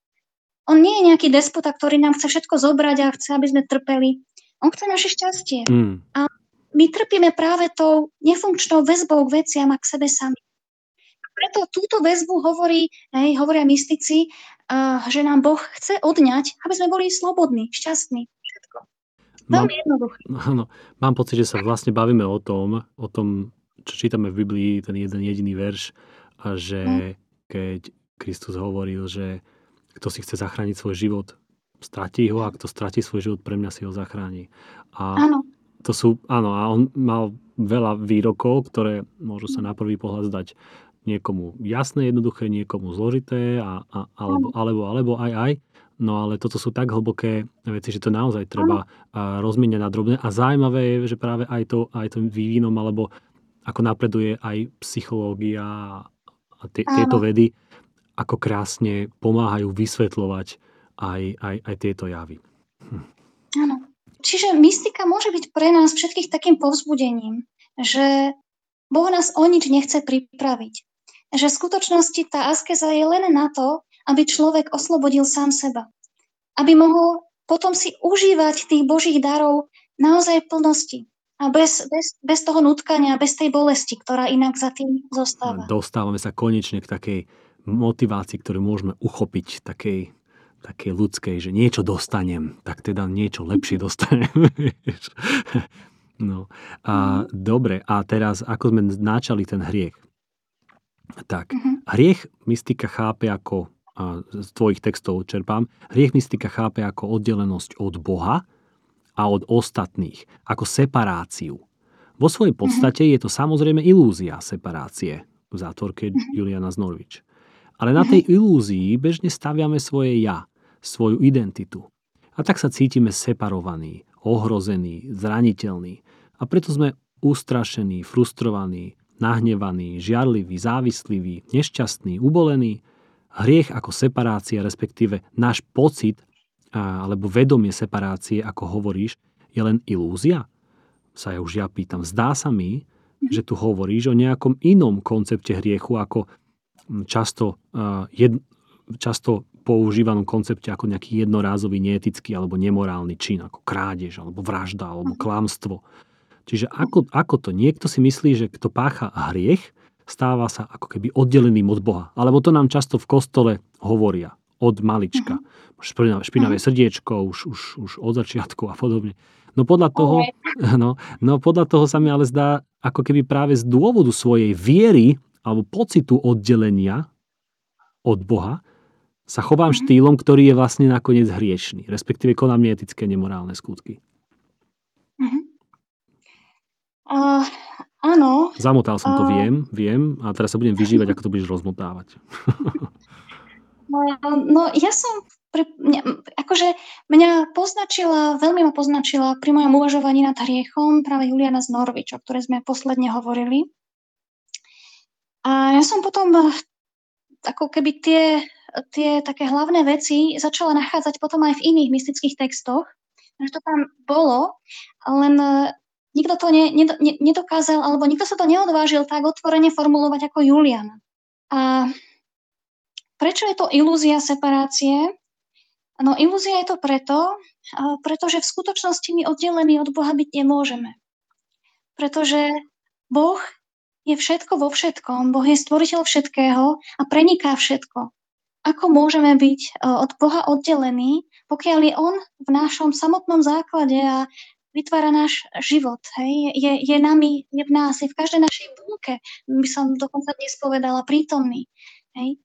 On nie je nejaký despota, ktorý nám chce všetko zobrať a chce, aby sme trpeli. On chce naše šťastie. Mm. A my trpíme práve tou nefunkčnou väzbou k veciam a k sebe sami preto túto väzbu hovorí, hej, hovoria mystici, uh, že nám Boh chce odňať, aby sme boli slobodní, šťastní. Všetko. Veľmi jednoduché. Áno, mám pocit, že sa vlastne bavíme o tom, o tom, čo čítame v Biblii, ten jeden jediný verš, a že hm. keď Kristus hovoril, že kto si chce zachrániť svoj život, stratí ho a kto stratí svoj život, pre mňa si ho zachráni. A áno. to sú, áno, a on mal veľa výrokov, ktoré môžu sa na prvý pohľad zdať niekomu jasné, jednoduché, niekomu zložité, a, a, alebo, alebo, alebo aj aj. No ale toto sú tak hlboké veci, že to naozaj treba rozmieňať na drobné. A zaujímavé je, že práve aj to, aj to vývinom alebo ako napreduje aj psychológia a tie, tieto vedy, ako krásne pomáhajú vysvetľovať aj, aj, aj tieto javy. Hm. Áno. Čiže mystika môže byť pre nás všetkých takým povzbudením, že Boh nás o nič nechce pripraviť. Že v skutočnosti tá askeza je len na to, aby človek oslobodil sám seba. Aby mohol potom si užívať tých Božích darov naozaj v plnosti. A bez, bez, bez toho nutkania, bez tej bolesti, ktorá inak za tým zostáva. Dostávame sa konečne k takej motivácii, ktorú môžeme uchopiť, takej, takej ľudskej, že niečo dostanem, tak teda niečo lepšie dostanem. no. A, mm. Dobre, a teraz ako sme načali ten hriech. Tak, mm-hmm. hriech mystika chápe ako, a z tvojich textov čerpám, hriech mystika chápe ako oddelenosť od Boha, a od ostatných, ako separáciu. Vo svojej podstate je to samozrejme ilúzia separácie v zátvorke Juliana Znorvič. Ale na tej ilúzii bežne staviame svoje ja, svoju identitu. A tak sa cítime separovaní, ohrození, zraniteľní. A preto sme ustrašení, frustrovaní, nahnevaní, žiarliví, závislí, nešťastní, ubolení. Hriech ako separácia, respektíve náš pocit alebo vedomie separácie, ako hovoríš, je len ilúzia? Sa ja už ja pýtam. Zdá sa mi, že tu hovoríš o nejakom inom koncepte hriechu, ako často, jed, často používanom koncepte ako nejaký jednorázový neetický alebo nemorálny čin, ako krádež, alebo vražda, alebo klamstvo. Čiže ako, ako to? Niekto si myslí, že kto pácha hriech, stáva sa ako keby oddeleným od Boha. Alebo to nám často v kostole hovoria od malička. Uh-huh. Špinavé uh-huh. srdiečko už, už, už od začiatku a podobne. No podľa toho, no, no podľa toho sa mi ale zdá, ako keby práve z dôvodu svojej viery alebo pocitu oddelenia od Boha sa chovám uh-huh. štýlom, ktorý je vlastne nakoniec hriešný, respektíve konám neetické, nemorálne skutky. Uh-huh. Uh, áno. Zamotal som to, uh, viem, viem, a teraz sa budem vyžívať, ako to budeš rozmotávať. No ja som, pri, mňa, akože mňa poznačila, veľmi ma poznačila pri mojom uvažovaní nad hriechom práve Juliana z Norvič, o ktorej sme posledne hovorili. A ja som potom ako keby tie, tie také hlavné veci začala nachádzať potom aj v iných mystických textoch, že to tam bolo, len nikto to ne, ne, nedokázal, alebo nikto sa to neodvážil tak otvorene formulovať ako Julian. A Prečo je to ilúzia separácie? No ilúzia je to preto, pretože v skutočnosti my oddelení od Boha byť nemôžeme. Pretože Boh je všetko vo všetkom. Boh je stvoriteľ všetkého a preniká všetko. Ako môžeme byť e, od Boha oddelení, pokiaľ je On v našom samotnom základe a vytvára náš život. Hej? Je, je nami, je v nás, je v každej našej bunke, by som dokonca dnes povedala, prítomný. Hej?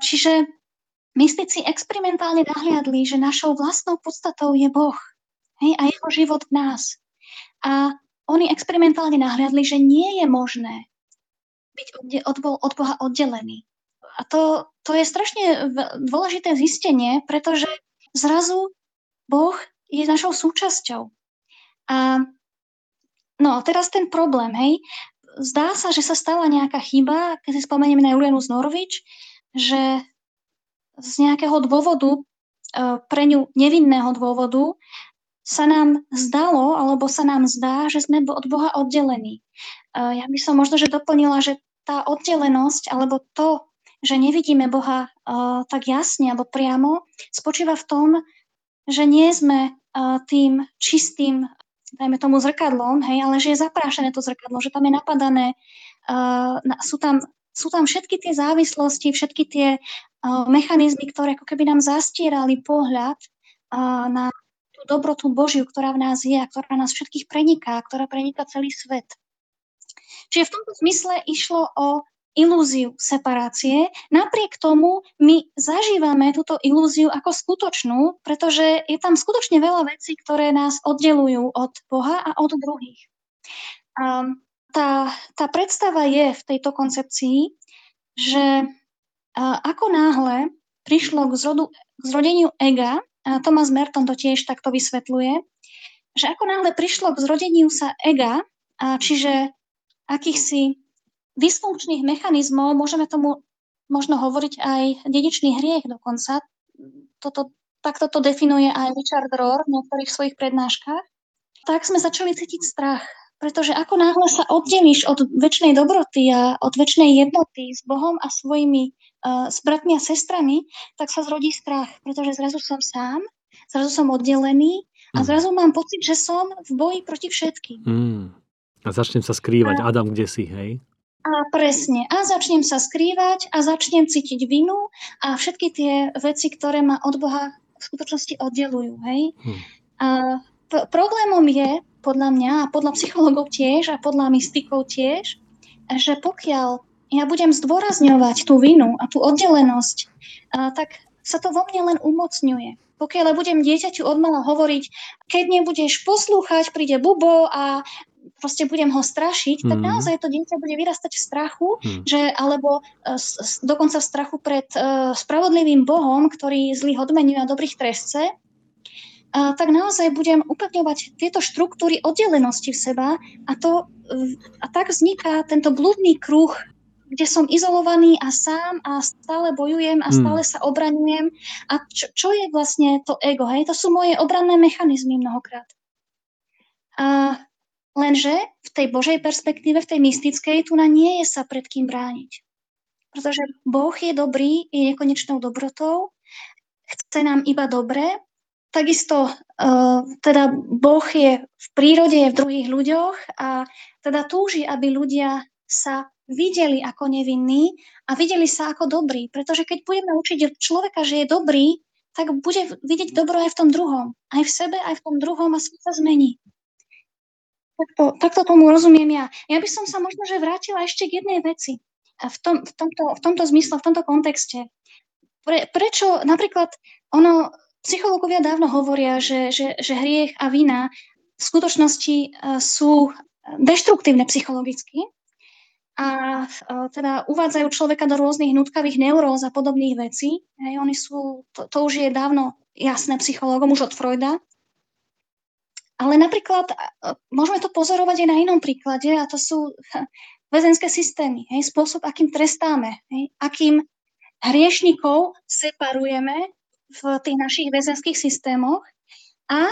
Čiže mystici experimentálne nahliadli, že našou vlastnou podstatou je Boh hej, a jeho život v nás. A oni experimentálne nahliadli, že nie je možné byť od, od Boha oddelený. A to, to je strašne dôležité zistenie, pretože zrazu Boh je našou súčasťou. A no, teraz ten problém, hej. Zdá sa, že sa stala nejaká chyba, keď si spomenieme na Julianu Norvič, že z nejakého dôvodu, e, pre ňu nevinného dôvodu, sa nám zdalo, alebo sa nám zdá, že sme od Boha oddelení. E, ja by som možno, že doplnila, že tá oddelenosť, alebo to, že nevidíme Boha e, tak jasne alebo priamo, spočíva v tom, že nie sme tým čistým, dajme tomu zrkadlom, hej, ale že je zaprášené to zrkadlo, že tam je napadané, sú tam sú tam všetky tie závislosti, všetky tie uh, mechanizmy, ktoré ako keby nám zastierali pohľad uh, na tú dobrotu Božiu, ktorá v nás je a ktorá nás všetkých preniká, ktorá preniká celý svet. Čiže v tomto zmysle išlo o ilúziu separácie. Napriek tomu my zažívame túto ilúziu ako skutočnú, pretože je tam skutočne veľa vecí, ktoré nás oddelujú od Boha a od druhých. Um, tá, tá predstava je v tejto koncepcii, že ako náhle prišlo k, zrodu, k zrodeniu ega, a Thomas Merton to tiež takto vysvetľuje, že ako náhle prišlo k zrodeniu sa ega, a čiže akýchsi dysfunkčných mechanizmov, môžeme tomu možno hovoriť aj dedičný hriech dokonca. Toto, takto to definuje aj Richard Rohr v niektorých svojich prednáškach. Tak sme začali cítiť strach, pretože ako náhle sa oddelíš od väčšnej dobroty a od väčšnej jednoty s Bohom a svojimi, uh, s bratmi a sestrami, tak sa zrodí strach, pretože zrazu som sám, zrazu som oddelený a mm. zrazu mám pocit, že som v boji proti všetkým. Mm. A začnem sa skrývať, a, Adam, kde si, hej? A presne. A začnem sa skrývať a začnem cítiť vinu a všetky tie veci, ktoré ma od Boha v skutočnosti oddelujú, hej? Hmm. A p- problémom je, podľa mňa a podľa psychologov tiež a podľa mystikov tiež, že pokiaľ ja budem zdôrazňovať tú vinu a tú oddelenosť, a, tak sa to vo mne len umocňuje. Pokiaľ budem dieťaťu odmala hovoriť, keď nebudeš poslúchať, príde bubo a proste budem ho strašiť, mm. tak mhm. naozaj to dieťa bude vyrastať v strachu, mm. že, alebo uh, s, dokonca v strachu pred uh, spravodlivým Bohom, ktorý zlých odmenuje a dobrých trestce, uh, tak naozaj budem upevňovať tieto štruktúry oddelenosti v seba a, to, uh, a tak vzniká tento blúdny kruh, kde som izolovaný a sám a stále bojujem a mhm. stále sa obraňujem. A čo, čo je vlastne to ego? Hej? To sú moje obranné mechanizmy mnohokrát. A Lenže v tej Božej perspektíve, v tej mystickej, tu na nie je sa pred kým brániť. Pretože Boh je dobrý, je nekonečnou dobrotou, chce nám iba dobré. Takisto uh, teda Boh je v prírode, je v druhých ľuďoch a teda túži, aby ľudia sa videli ako nevinní a videli sa ako dobrí. Pretože keď budeme učiť človeka, že je dobrý, tak bude vidieť dobro aj v tom druhom. Aj v sebe, aj v tom druhom a svet sa zmení. Takto, takto tomu rozumiem ja. Ja by som sa možno, že vrátila ešte k jednej veci. A v, tom, v, tomto, v tomto zmysle, v tomto kontexte. Pre, prečo napríklad ono, psychológovia dávno hovoria, že, že, že hriech a vina v skutočnosti uh, sú deštruktívne psychologicky a uh, teda uvádzajú človeka do rôznych nutkavých neuróz a podobných vecí. Hej, oni sú, to, to už je dávno jasné psychológom, už od Freuda. Ale napríklad môžeme to pozorovať aj na inom príklade a to sú väzenské systémy, hej, spôsob, akým trestáme, hej, akým hriešnikov separujeme v tých našich väzenských systémoch a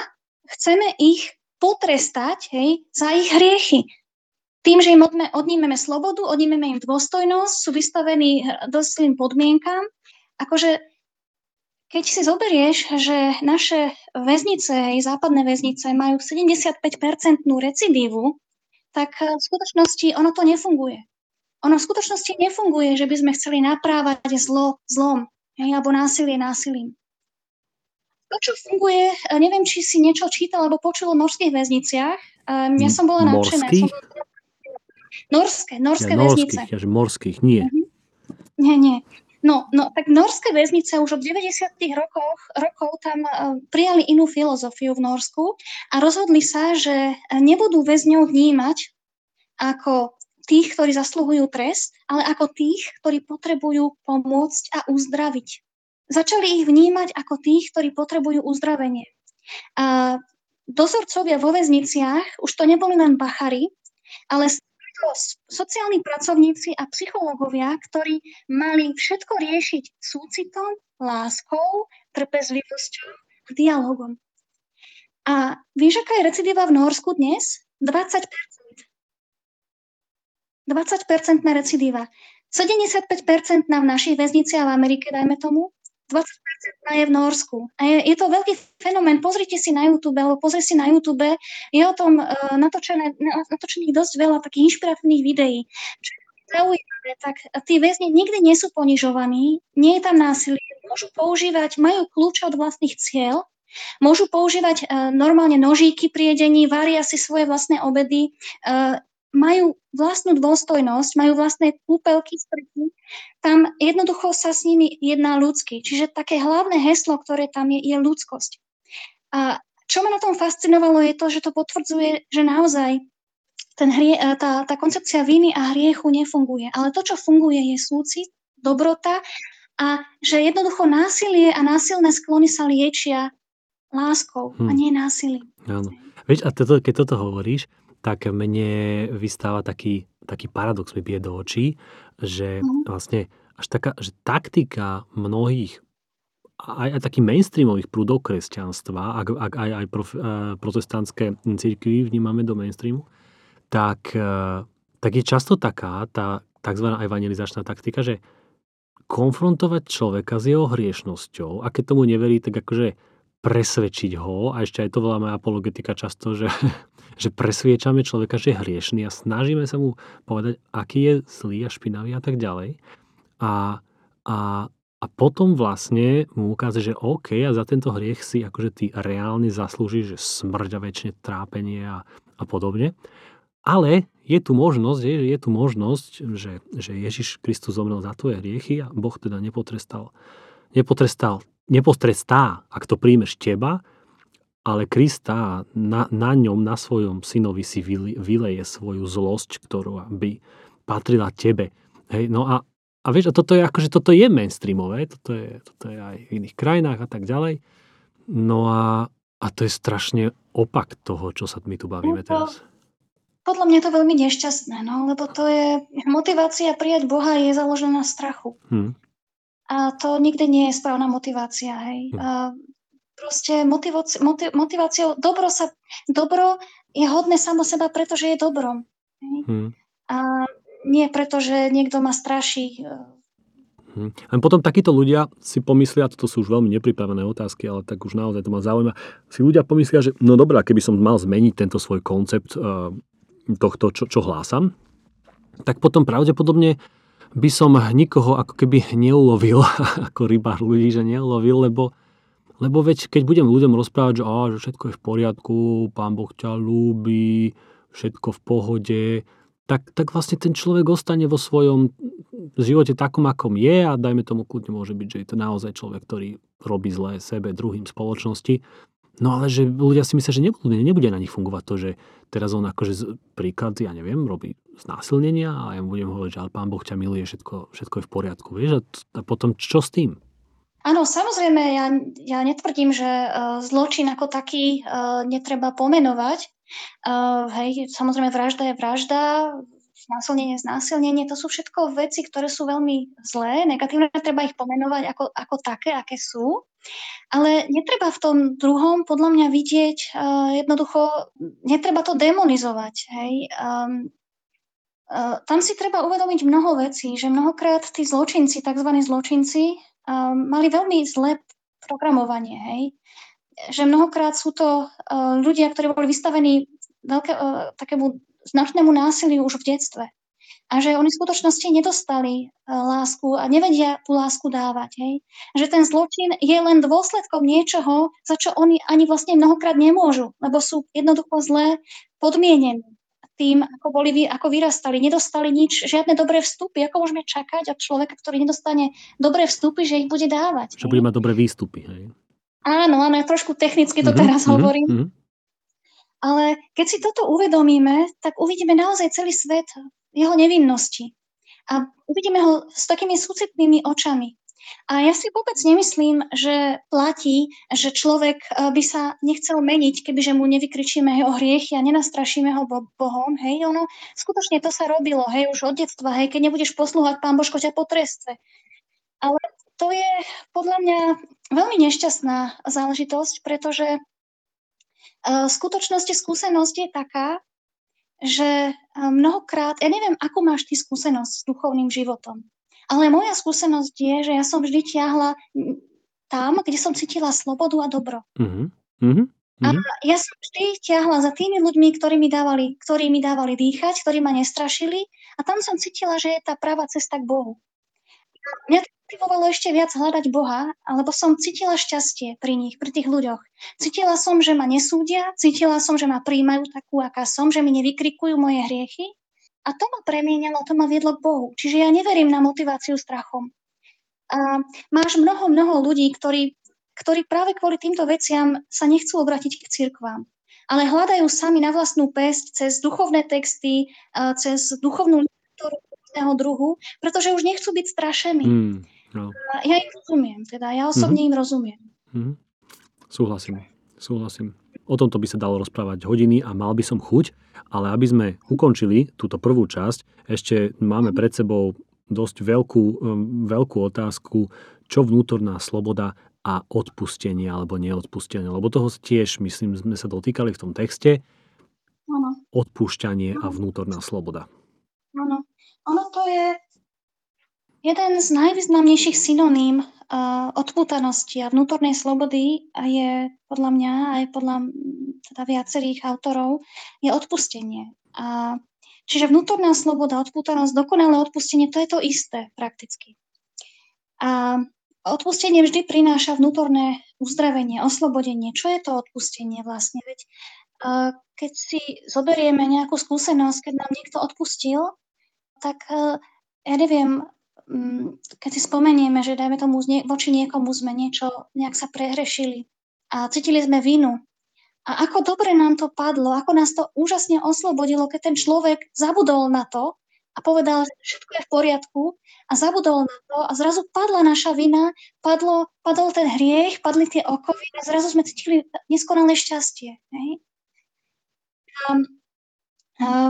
chceme ich potrestať hej, za ich hriechy. Tým, že im odnímeme slobodu, odnímeme im dôstojnosť, sú vystavení dosť podmienkám. Akože keď si zoberieš, že naše väznice, aj západné väznice majú 75-percentnú recidívu, tak v skutočnosti ono to nefunguje. Ono v skutočnosti nefunguje, že by sme chceli naprávať zlo zlom, hej, alebo násilie násilím. To, čo funguje, neviem, či si niečo čítal alebo počul o norských väzniciach. Um, ja som bola nadšená. Som... Norské, norské ja, väznice. Norských, ja, že morských, nie. Uh-huh. Nie, nie. No, no, tak norské väznice už od 90. rokoch, rokov tam uh, prijali inú filozofiu v Norsku a rozhodli sa, že nebudú väzňov vnímať ako tých, ktorí zasluhujú trest, ale ako tých, ktorí potrebujú pomôcť a uzdraviť. Začali ich vnímať ako tých, ktorí potrebujú uzdravenie. A dozorcovia vo väzniciach už to neboli len bachary, ale sociálni pracovníci a psychológovia, ktorí mali všetko riešiť súcitom, láskou, trpezlivosťou a dialogom. A vieš, aká je recidíva v Norsku dnes? 20% 20% recidíva. 75% na v našich väzniciach v Amerike, dajme tomu, 20% je v Norsku. A je, je to veľký fenomén. Pozrite si na YouTube, alebo pozri si na YouTube. Je o tom uh, natočené, natočených dosť veľa takých inšpiratívnych videí. Čo zaujímavé, tak tí väzni nikdy nie sú ponižovaní, nie je tam násilie, môžu používať, majú kľúč od vlastných cieľ, môžu používať uh, normálne nožíky pri jedení, varia si svoje vlastné obedy, uh, majú vlastnú dôstojnosť, majú vlastné kúpelky, sprchy, tam jednoducho sa s nimi jedná ľudský. Čiže také hlavné heslo, ktoré tam je, je ľudskosť. A čo ma na tom fascinovalo je to, že to potvrdzuje, že naozaj ten hrie, e, tá, tá koncepcia viny a hriechu nefunguje. Ale to, čo funguje, je súcit, dobrota a že jednoducho násilie a násilné sklony sa liečia láskou hmm. a hm. nie násilím. Áno. Vieš, a toto, keď toto hovoríš, tak mne vystáva taký, taký paradox mi bije do očí, že Mhm. vlastne až taká, že taktika mnohých aj, aj takých mainstreamových prúdov kresťanstva, ak, ak aj, aj prof, uh, protestantské církvy vnímame do mainstreamu, tak, uh, tak je často taká tá tzv. evangelizačná taktika, že konfrontovať človeka s jeho hriešnosťou a keď tomu neverí, tak akože presvedčiť ho, a ešte aj to voláme apologetika často, že, že presviečame človeka, že je hriešný a snažíme sa mu povedať, aký je zlý a špinavý a tak ďalej. A, a, a potom vlastne mu ukáže, že OK, a za tento hriech si akože ty reálne zaslúžiš že smrť a väčšie trápenie a, a podobne. Ale je tu možnosť, je, je tu možnosť, že, že Ježiš Kristus zomrel za tvoje hriechy a Boh teda nepotrestal, nepotrestal, nepotrestá, ak to príjmeš teba, ale Krista na, na ňom, na svojom synovi si vyleje svoju zlosť, ktorú by patrila tebe. Hej, no a a vieš, a toto je akože, toto je mainstreamové, toto je, toto je aj v iných krajinách a tak ďalej. No a, a to je strašne opak toho, čo sa my tu bavíme No teraz. Podľa mňa je to veľmi nešťastné, no, lebo to je, motivácia prijať Boha je založená na strachu. Hm. A to nikdy nie je správna motivácia, hej. Hm. A proste motiváci- moti- motiváciou, dobro, sa, dobro je hodné samo seba, pretože je dobrom. Hej. Hm. A nie preto, že niekto ma straší. Hm. Len potom takíto ľudia si pomyslia, toto sú už veľmi nepripravené otázky, ale tak už naozaj to ma zaujíma, si ľudia pomyslia, že no dobré, keby som mal zmeniť tento svoj koncept uh, tohto, čo, čo hlásam, tak potom pravdepodobne by som nikoho ako keby neulovil, ako rybár ľudí, že neulovil, lebo, lebo veď keď budem ľuďom rozprávať, že, á, že všetko je v poriadku, pán Boh ťa ľúbi, všetko v pohode, tak, tak vlastne ten človek ostane vo svojom živote takom, akom je a dajme tomu kľudne môže byť, že je to naozaj človek, ktorý robí zlé sebe, druhým spoločnosti. No ale že ľudia si myslia, že nebude, nebude na nich fungovať to, že teraz on akože príklad, ja neviem, robí znásilnenia a ja mu budem hovoriť, že ale pán Boh ťa miluje, všetko, všetko je v poriadku. Vieš, a, t- a potom čo s tým? Áno, samozrejme, ja, ja netvrdím, že uh, zločin ako taký uh, netreba pomenovať. Uh, hej, samozrejme, vražda je vražda, znásilnenie znásilnenie, to sú všetko veci, ktoré sú veľmi zlé, negatívne, treba ich pomenovať ako, ako také, aké sú. Ale netreba v tom druhom podľa mňa vidieť, uh, jednoducho, netreba to demonizovať. Hej. Um, uh, tam si treba uvedomiť mnoho vecí, že mnohokrát tí zločinci, tzv. zločinci, um, mali veľmi zlé programovanie. Hej. Že mnohokrát sú to uh, ľudia, ktorí boli vystavení veľké, uh, takému značnému násiliu už v detstve. A že oni v skutočnosti nedostali uh, lásku a nevedia tú lásku dávať. Hej. Že ten zločin je len dôsledkom niečoho, za čo oni ani vlastne mnohokrát nemôžu, lebo sú jednoducho zle podmienení tým, ako, boli, ako vyrastali, nedostali nič, žiadne dobré vstupy. Ako môžeme čakať od človeka, ktorý nedostane dobré vstupy, že ich bude dávať? Že bude mať dobré výstupy. Hej? Áno, áno, ja trošku technicky to Mhm, teraz mhm, hovorím. mhm. Ale keď si toto uvedomíme, tak uvidíme naozaj celý svet jeho nevinnosti. A uvidíme ho s takými súcitnými očami. A ja si vôbec nemyslím, že platí, že človek eh, by sa nechcel meniť, kebyže mu nevykričíme jeho hriechy a nenastrašíme ho bo- Bohom. Hej, ono, skutočne to sa robilo, hej, už od detstva, hej, keď nebudeš poslúhať, pán Božko ťa potrestce. Ale to je podľa mňa veľmi nešťastná záležitosť, pretože v skutočnosti skúsenosť je taká, že eh, mnohokrát, ja neviem, akú máš ty skúsenosť s duchovným životom, ale moja skúsenosť je, že ja som vždy tiahla mm, tam, kde som cítila slobodu a dobro. Mhm, mhm, A mhm. ja som vždy ťahla za tými ľuďmi, ktorí mi dávali, ktorí mi dávali dýchať, ktorí ma nestrašili a tam som cítila, že je tá práva cesta k Bohu. Mňa to motivovalo ešte viac hľadať Boha, alebo som cítila šťastie pri nich, pri tých ľuďoch. Cítila som, že ma nesúdia, cítila som, že ma príjmajú takú, aká som, že mi nevykrikujú moje hriechy a to ma premienalo, to ma viedlo k Bohu. Čiže ja neverím na motiváciu strachom. A máš mnoho, mnoho ľudí, ktorí ktorí práve kvôli týmto veciam sa nechcú obrátiť k cirkvám, ale hľadajú sami na vlastnú pesť cez duchovné texty, cez duchovnú literatúru rôzneho druhu, pretože už nechcú byť strašení. Mm, no. Ja im rozumiem, teda ja osobne im rozumiem. Mhm. Súhlasím, súhlasím. O tomto by sa dalo rozprávať hodiny a mal by som chuť, ale aby sme ukončili túto prvú časť, ešte máme pred sebou dosť veľkú, veľkú otázku, čo vnútorná sloboda a odpustenie alebo neodpustenie. Lebo toho tiež, myslím, sme sa dotýkali v tom texte. Ano. Odpúšťanie a vnútorná sloboda. Áno. Ono to je jeden z najvýznamnejších synoním odpútanosti a vnútornej slobody je podľa mňa aj podľa teda viacerých autorov je odpustenie. A Čiže vnútorná sloboda, odpútanosť, dokonalé odpustenie, to je to isté prakticky. A odpustenie vždy prináša vnútorné uzdravenie, oslobodenie. Čo je to odpustenie vlastne? Veď keď si zoberieme nejakú skúsenosť, keď nám niekto odpustil, tak ja neviem, keď si spomenieme, že dajme tomu voči niekomu sme niečo, nejak sa prehrešili a cítili sme vinu, a ako dobre nám to padlo, ako nás to úžasne oslobodilo, keď ten človek zabudol na to a povedal, že všetko je v poriadku a zabudol na to a zrazu padla naša vina, padlo, padol ten hriech, padli tie okovy a zrazu sme cítili neskonalé šťastie. Hej? A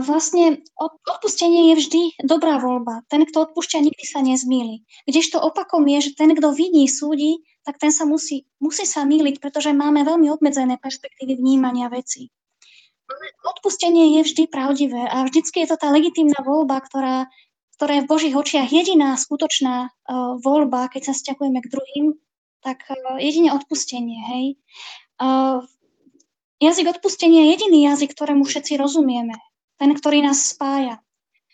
vlastne odpustenie je vždy dobrá voľba. Ten, kto odpúšťa, nikdy sa nezmýli. Kdežto opakom je, že ten, kto viní, súdi, tak ten sa musí, musí sa míliť, pretože máme veľmi obmedzené perspektívy vnímania veci. Odpustenie je vždy pravdivé a vždycky je to tá legitímna voľba, ktorá, ktorá je v Božích očiach jediná skutočná uh, voľba, keď sa sťahujeme k druhým, tak uh, jedine odpustenie, hej. Uh, jazyk odpustenia je jediný jazyk, ktorému všetci rozumieme. Ten, ktorý nás spája.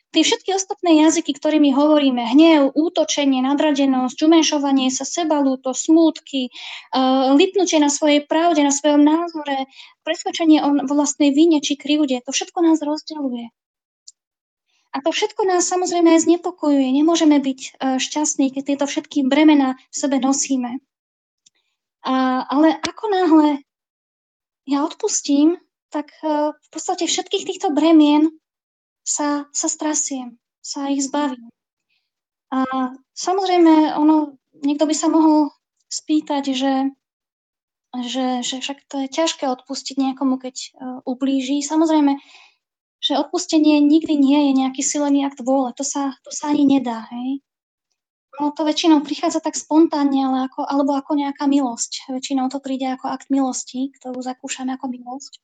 Tie všetky ostatné jazyky, ktorými hovoríme, hnev, útočenie, nadradenosť, umenšovanie sa, sebalúto, smútky, uh, lipnutie na svojej pravde, na svojom názore, presvedčenie o vlastnej vine či krivde, to všetko nás rozdeľuje. A to všetko nás samozrejme aj znepokojuje. Nemôžeme byť uh, šťastní, keď tieto všetky bremena v sebe nosíme. Uh, ale ako náhle ja odpustím, tak uh, v podstate všetkých týchto bremien sa, sa strasiem, sa ich zbavím. A samozrejme, ono, niekto by sa mohol spýtať, že, že, že však to je ťažké odpustiť niekomu, keď uh, ublíži. Samozrejme, že odpustenie nikdy nie je nejaký silený akt vôle. To sa, to sa ani nedá. Hej? No to väčšinou prichádza tak spontánne, ale ako, alebo ako nejaká milosť. Väčšinou to príde ako akt milosti, ktorú zakúšame ako milosť.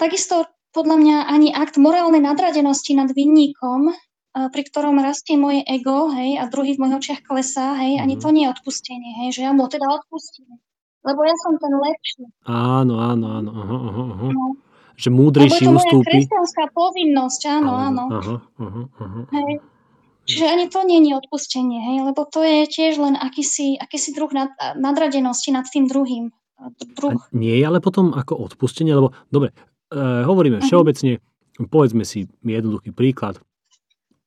Takisto podľa mňa ani akt morálnej nadradenosti nad vinníkom, pri ktorom rastie moje ego, hej, a druhý v mojich očiach klesá, hej, mm. ani mhm. to nie je odpustenie, hej, že ja mu teda odpustím. Lebo ja som ten lepší. Áno, áno, áno. Aha, aha, aha. No. Že múdrejší Lebo je to ustúpi. moja kresťanská povinnosť, áno, áno. Aha, aha, aha. Hej. Čiže ani to nie je odpustenie, hej, lebo to je tiež len akýsi, akýsi druh nad, nadradenosti nad tým druhým. Druh. A nie je ale potom ako odpustenie, lebo dobre, e, hovoríme uh-huh. všeobecne, povedzme si jednoduchý príklad,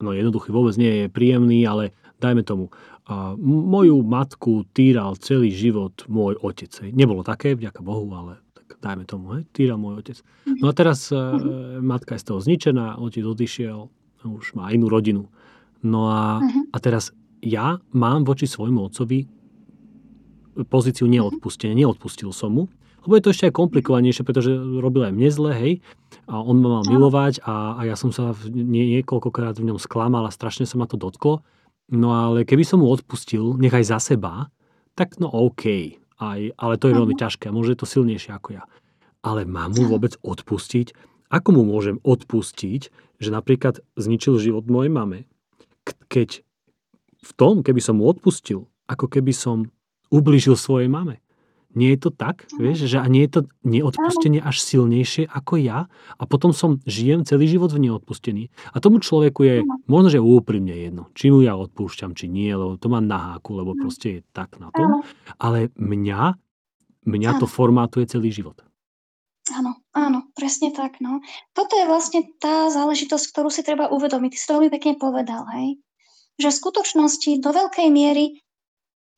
no jednoduchý vôbec nie je príjemný, ale dajme tomu, a moju matku týral celý život môj otec. Hej. Nebolo také, vďaka Bohu, ale tak dajme tomu, hej, týral môj otec. No a teraz uh-huh. matka je z toho zničená, otec odišiel, už má inú rodinu. No a, a teraz ja mám voči svojmu otcovi pozíciu neodpustenia. Neodpustil som mu, lebo je to ešte aj komplikovanejšie, pretože robil aj mne zle, hej, a on ma mal milovať a, a ja som sa nie, niekoľkokrát v ňom sklamal a strašne sa ma to dotklo. No ale keby som mu odpustil, nechaj za seba, tak no OK, aj, ale to je veľmi ťažké a možno je to silnejšie ako ja. Ale mám mu vôbec odpustiť? Ako mu môžem odpustiť, že napríklad zničil život mojej mame, keď v tom, keby som mu odpustil, ako keby som ubližil svojej mame. Nie je to tak, vieš, že a nie je to neodpustenie až silnejšie ako ja a potom som žijem celý život v neodpustení. A tomu človeku je možno, že úprimne jedno, či mu ja odpúšťam, či nie, lebo to má na háku, lebo proste je tak na tom. Ale mňa, mňa to formátuje celý život. Áno, áno, presne tak. No. Toto je vlastne tá záležitosť, ktorú si treba uvedomiť. Ty si to veľmi pekne povedal, hej? Že v skutočnosti do veľkej miery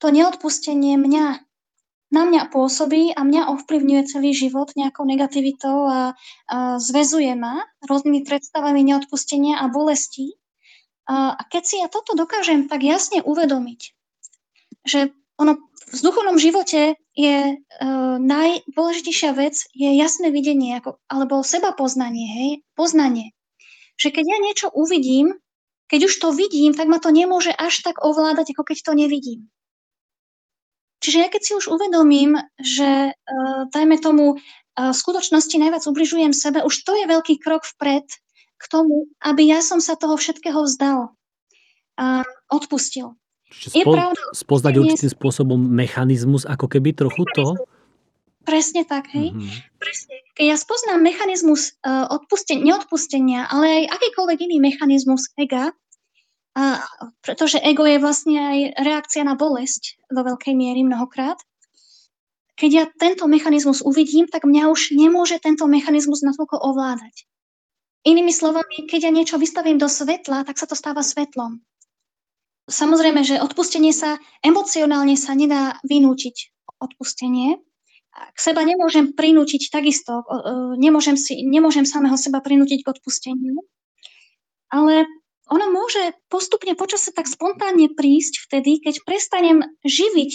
to neodpustenie mňa na mňa pôsobí a mňa ovplyvňuje celý život nejakou negativitou a, a zväzuje ma rôznymi predstavami neodpustenia a bolesti. A, a keď si ja toto dokážem tak jasne uvedomiť, že ono v duchovnom živote je uh, najdôležitejšia vec je jasné videnie, ako, alebo seba poznanie, hej, poznanie. Že keď ja niečo uvidím, keď už to vidím, tak ma to nemôže až tak ovládať, ako keď to nevidím. Čiže ja keď si už uvedomím, že uh, dajme tomu, uh, v skutočnosti najviac ubližujem sebe, už to je veľký krok vpred k tomu, aby ja som sa toho všetkého vzdal a odpustil. Čiže spo, pravda, spoznať určitým spôsobom mechanizmus, ako keby trochu to? Presne tak, hej. Mm-hmm. Presne. Keď ja spoznám mechanizmus uh, odpusten- neodpustenia, ale aj akýkoľvek iný mechanizmus ega, uh, pretože ego je vlastne aj reakcia na bolesť do veľkej miery mnohokrát, keď ja tento mechanizmus uvidím, tak mňa už nemôže tento mechanizmus natoľko ovládať. Inými slovami, keď ja niečo vystavím do svetla, tak sa to stáva svetlom. Samozrejme, že odpustenie sa, emocionálne sa nedá vynúčiť odpustenie. K seba nemôžem prinútiť takisto, nemôžem, si, nemôžem samého seba prinútiť k odpusteniu, ale ono môže postupne počase tak spontánne prísť vtedy, keď prestanem živiť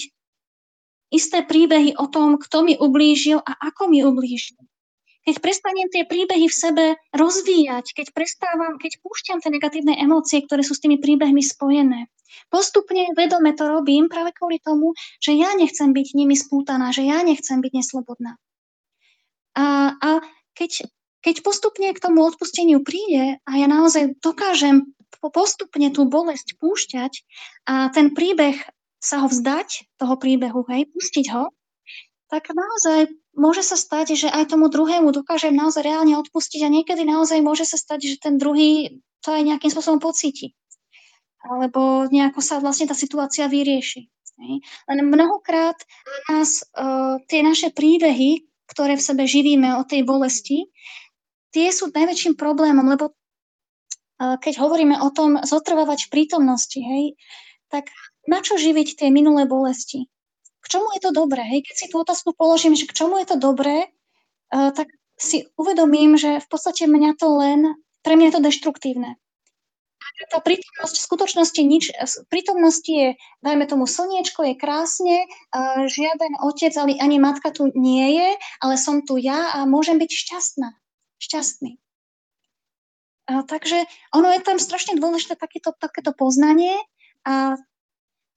isté príbehy o tom, kto mi ublížil a ako mi ublížil keď prestanem tie príbehy v sebe rozvíjať, keď prestávam, keď púšťam tie negatívne emócie, ktoré sú s tými príbehmi spojené. Postupne vedome to robím práve kvôli tomu, že ja nechcem byť nimi spútaná, že ja nechcem byť neslobodná. A, a keď, keď postupne k tomu odpusteniu príde a ja naozaj dokážem postupne tú bolesť púšťať a ten príbeh sa ho vzdať, toho príbehu, hej, pustiť ho, tak naozaj môže sa stať, že aj tomu druhému dokážem naozaj reálne odpustiť a niekedy naozaj môže sa stať, že ten druhý to aj nejakým spôsobom pocíti. Alebo nejako sa vlastne tá situácia vyrieši. Len mnohokrát nás uh, tie naše príbehy, ktoré v sebe živíme o tej bolesti, tie sú najväčším problémom, lebo keď hovoríme o tom zotrvávať v prítomnosti, hej, tak na čo živiť tie minulé bolesti? k čomu je to dobré? Hej? Keď si tú otázku položím, že k čomu je to dobré, uh, tak si uvedomím, že v podstate mňa to len, pre mňa je to deštruktívne. Tá prítomnosť v skutočnosti nič, prítomnosti je, dajme tomu, slniečko je krásne, uh, žiaden otec ale ani matka tu nie je, ale som tu ja a môžem byť šťastná, šťastný. Takže ono je tam strašne dôležité takéto, takéto poznanie a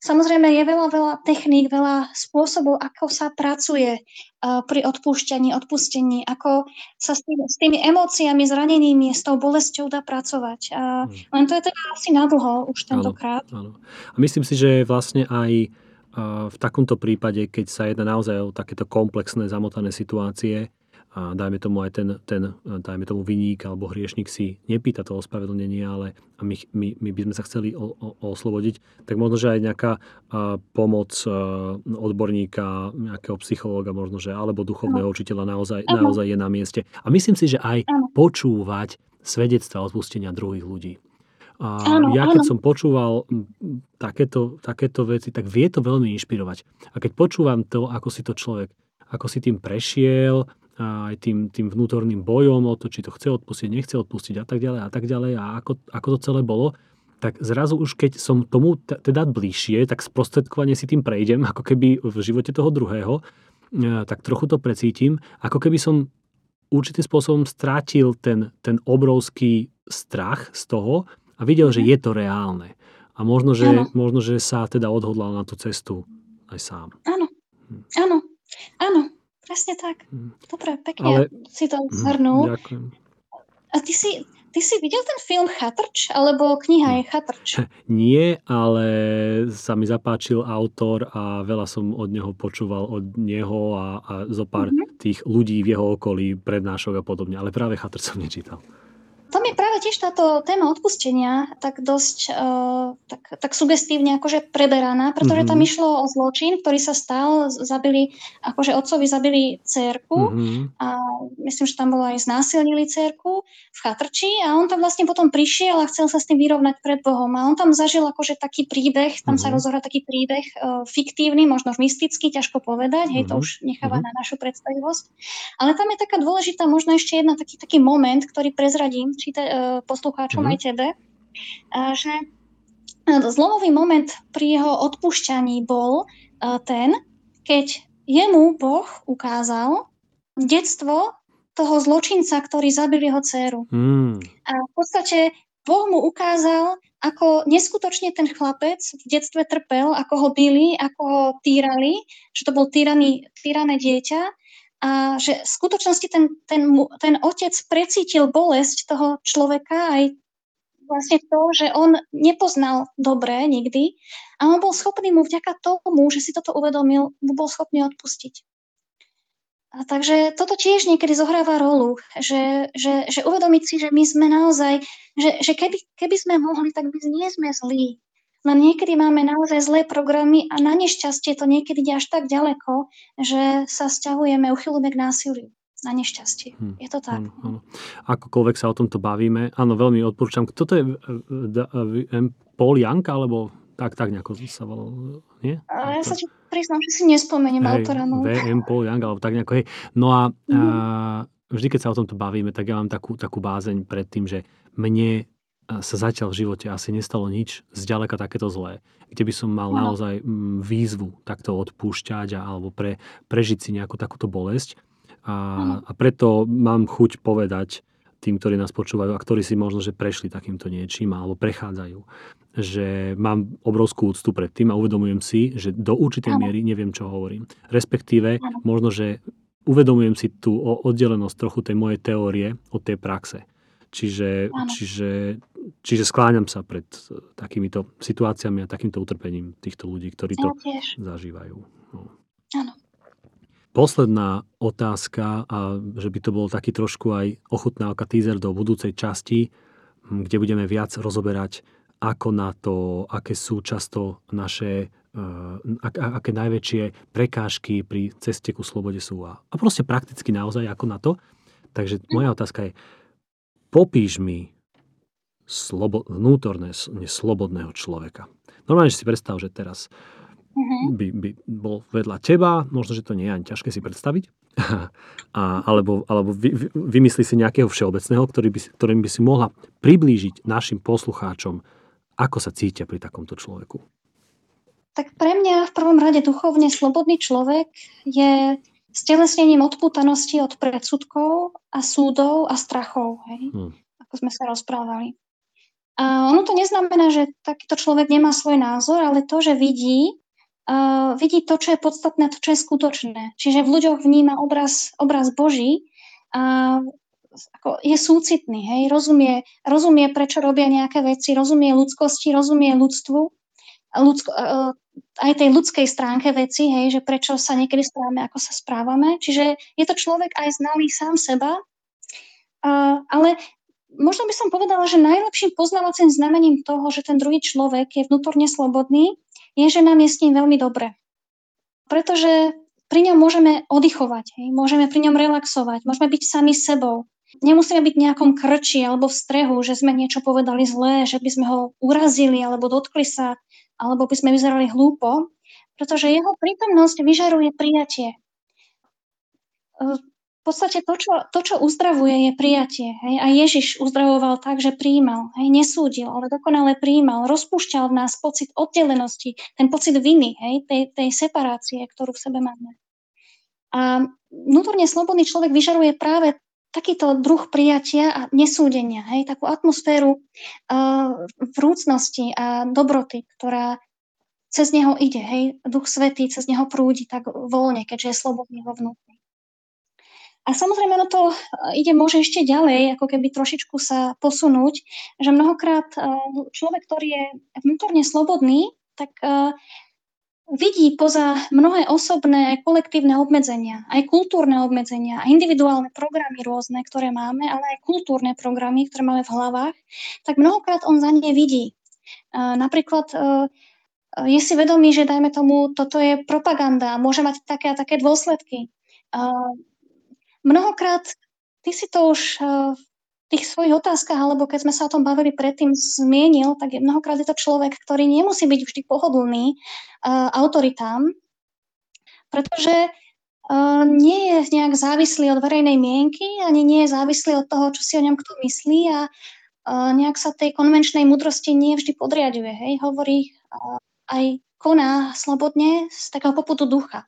Samozrejme je veľa, veľa techník, veľa spôsobov, ako sa pracuje uh, pri odpúšťaní, odpustení, ako sa s, tým, s tými emóciami, zranenými, s tou bolesťou dá pracovať. Uh, len to je teda asi nadlho už tentokrát. Áno, áno. A myslím si, že vlastne aj uh, v takomto prípade, keď sa jedná naozaj o takéto komplexné, zamotané situácie, a dajme tomu aj ten, ten dajme tomu vyník alebo hriešnik si nepýta to ospravedlnenie, ale my, my, my by sme sa chceli o, o, oslobodiť, tak možno, že aj nejaká a, pomoc a, odborníka, nejakého psychológa možno, že alebo duchovného učiteľa naozaj, naozaj je na mieste. A myslím si, že aj počúvať svedectva odpustenia druhých ľudí. A ja keď som počúval takéto, takéto veci, tak vie to veľmi inšpirovať. A keď počúvam to, ako si to človek, ako si tým prešiel, aj tým, tým vnútorným bojom o to, či to chce odpustiť, nechce odpustiť a tak ďalej a tak ďalej a ako, ako to celé bolo, tak zrazu už keď som tomu t- teda bližšie, tak sprostredkovane si tým prejdem, ako keby v živote toho druhého, e, tak trochu to precítim, ako keby som určitým spôsobom strátil ten, ten obrovský strach z toho a videl, že je to reálne. A možno, že, možno, že sa teda odhodlal na tú cestu aj sám. Áno, hm. áno, áno. Presne tak. Hm. Dobre, pekne Ale... si to hm, zhrnul. Ďakujem. A ty si, ty si videl ten film Chatrč, alebo kniha je Chatrč? Nie, ale sa mi zapáčil autor a veľa som od neho počúval od neho a, a zo pár mm-hmm. tých ľudí v jeho okolí, prednášok a podobne. Ale práve Chatrč som nečítal. Tam je práve tiež táto téma odpustenia tak dosť uh, tak, tak sugestívne akože preberaná, pretože mm-hmm. tam mhm. išlo o zločin, ktorý sa stal, zabili, akože otcovi zabili cerku mm-hmm. a myslím, že tam bolo aj znásilnili cerku v chatrči a on tam vlastne potom prišiel a chcel sa s tým vyrovnať pred Bohom a on tam zažil akože taký príbeh, tam mm-hmm. sa mhm. rozohrá taký príbeh uh, fiktívny, možno mystický, ťažko povedať, hej, mm-hmm. to mhm. už necháva mm-hmm. na našu predstavivosť. Ale tam je taká dôležitá, možno ešte jedna taký, taký moment, ktorý prezradím, číta, uh, poslucháčom mm-hmm. aj tebe, že Zlomový moment pri jeho odpúšťaní bol ten, keď jemu Boh ukázal detstvo toho zločinca, ktorý zabil jeho dceru. Mm. A v podstate Boh mu ukázal, ako neskutočne ten chlapec v detstve trpel, ako ho byli, ako ho týrali, že to bol týraný, týrané dieťa a že v skutočnosti ten, ten, ten otec precítil bolesť toho človeka aj vlastne to, že on nepoznal dobre nikdy a on bol schopný mu vďaka tomu, že si toto uvedomil, mu bol schopný odpustiť. A takže toto tiež niekedy zohráva rolu, že, že, že uvedomiť si, že my sme naozaj, že, že keby, keby sme mohli, tak my nie sme zlí. Len niekedy máme naozaj zlé programy a na nešťastie to niekedy ide až tak ďaleko, že sa stiahujeme, uchylujeme k násiliu na nešťastie. Hm. Je to tak. Áno, áno. Akokoľvek sa o tomto bavíme, áno, veľmi odporúčam. Toto je eh, eh, Paul Young, alebo tak, tak nejako sa volal, nie? Ja sa ti priznám, že si nespomeniem hey, autora. No. VM Paul Young, alebo tak nejako, hej. No a, mm. a vždy, keď sa o tomto bavíme, tak ja mám takú, takú bázeň pred tým, že mne sa zatiaľ v živote asi nestalo nič zďaleka takéto zlé, kde by som mal no. naozaj výzvu takto odpúšťať a, alebo pre, prežiť si nejakú takúto bolesť. A, a preto mám chuť povedať tým, ktorí nás počúvajú a ktorí si možno, že prešli takýmto niečím alebo prechádzajú, že mám obrovskú úctu pred tým a uvedomujem si, že do určitej miery neviem, čo hovorím. Respektíve, možno, že uvedomujem si tú oddelenosť trochu tej mojej teórie od tej praxe. Čiže, čiže, čiže skláňam sa pred takýmito situáciami a takýmto utrpením týchto ľudí, ktorí to zažívajú. No. Áno. Posledná otázka, a že by to bol taký trošku aj ochutnávka teaser do budúcej časti, kde budeme viac rozoberať, ako na to, aké sú často naše, uh, aké najväčšie prekážky pri ceste ku slobode sú a, a proste prakticky naozaj ako na to. Takže moja otázka je, popíš mi slobo, vnútorné, neslobodného človeka. Normálne, že si predstav, že teraz uh-huh. by, by bol vedľa teba, možno, že to nie je ani ťažké si predstaviť, a, alebo, alebo vy, vy, vymyslí si nejakého všeobecného, ktorý by, ktorým by si mohla priblížiť našim poslucháčom, ako sa cítia pri takomto človeku. Tak pre mňa v prvom rade duchovne slobodný človek je stelesnením odputanosti od predsudkov a súdov a strachov, hej? Hmm. ako sme sa rozprávali. A ono to neznamená, že takýto človek nemá svoj názor, ale to, že vidí, uh, vidí to, čo je podstatné, to, čo je skutočné. Čiže v ľuďoch vníma obraz, obraz Boží a ako je súcitný, hej, rozumie, rozumie, prečo robia nejaké veci, rozumie ľudskosti, rozumie ľudstvu, ľudsko, uh, aj tej ľudskej stránke veci, hej, že prečo sa niekedy správame, ako sa správame. Čiže je to človek aj znalý sám seba, uh, ale možno by som povedala, že najlepším poznávacím znamením toho, že ten druhý človek je vnútorne slobodný, je, že nám je s ním veľmi dobre. Pretože pri ňom môžeme oddychovať, hej? môžeme pri ňom relaxovať, môžeme byť sami sebou. Nemusíme byť v nejakom krči alebo v strehu, že sme niečo povedali zlé, že by sme ho urazili alebo dotkli sa, alebo by sme vyzerali hlúpo, pretože jeho prítomnosť vyžaruje prijatie v podstate to, čo, to, čo uzdravuje, je prijatie. Hej? A Ježiš uzdravoval tak, že príjmal, hej? nesúdil, ale dokonale príjmal. Rozpúšťal v nás pocit oddelenosti, ten pocit viny, hej? Tej, tej separácie, ktorú v sebe máme. A vnútorne slobodný človek vyžaruje práve takýto druh prijatia a nesúdenia, hej? takú atmosféru uh, vrúcnosti a dobroty, ktorá cez neho ide, hej? Duch Svetý cez neho prúdi tak voľne, keďže je slobodný vo vnútri. A samozrejme, no to e, ide môže ešte ďalej, ako keby trošičku sa posunúť, že mnohokrát e, človek, ktorý je vnútorne slobodný, tak e, vidí poza mnohé osobné aj kolektívne obmedzenia, aj kultúrne obmedzenia, aj individuálne programy rôzne, ktoré máme, ale aj kultúrne programy, ktoré máme v hlavách, tak mnohokrát on za ne vidí. Napríklad je si vedomý, že dajme tomu, toto je propaganda môže mať také a také dôsledky mnohokrát ty si to už eh, v tých svojich otázkach, alebo keď sme sa o tom bavili predtým, zmienil, tak je, mnohokrát je to človek, ktorý nemusí byť vždy pohodlný uh, autoritám, pretože uh, nie je nejak závislý od verejnej mienky, ani nie je závislý od toho, čo si o ňom kto myslí a nejak sa tej konvenčnej múdrosti nie vždy podriaduje. Hej? Hovorí aj koná slobodne z takého poputu ducha.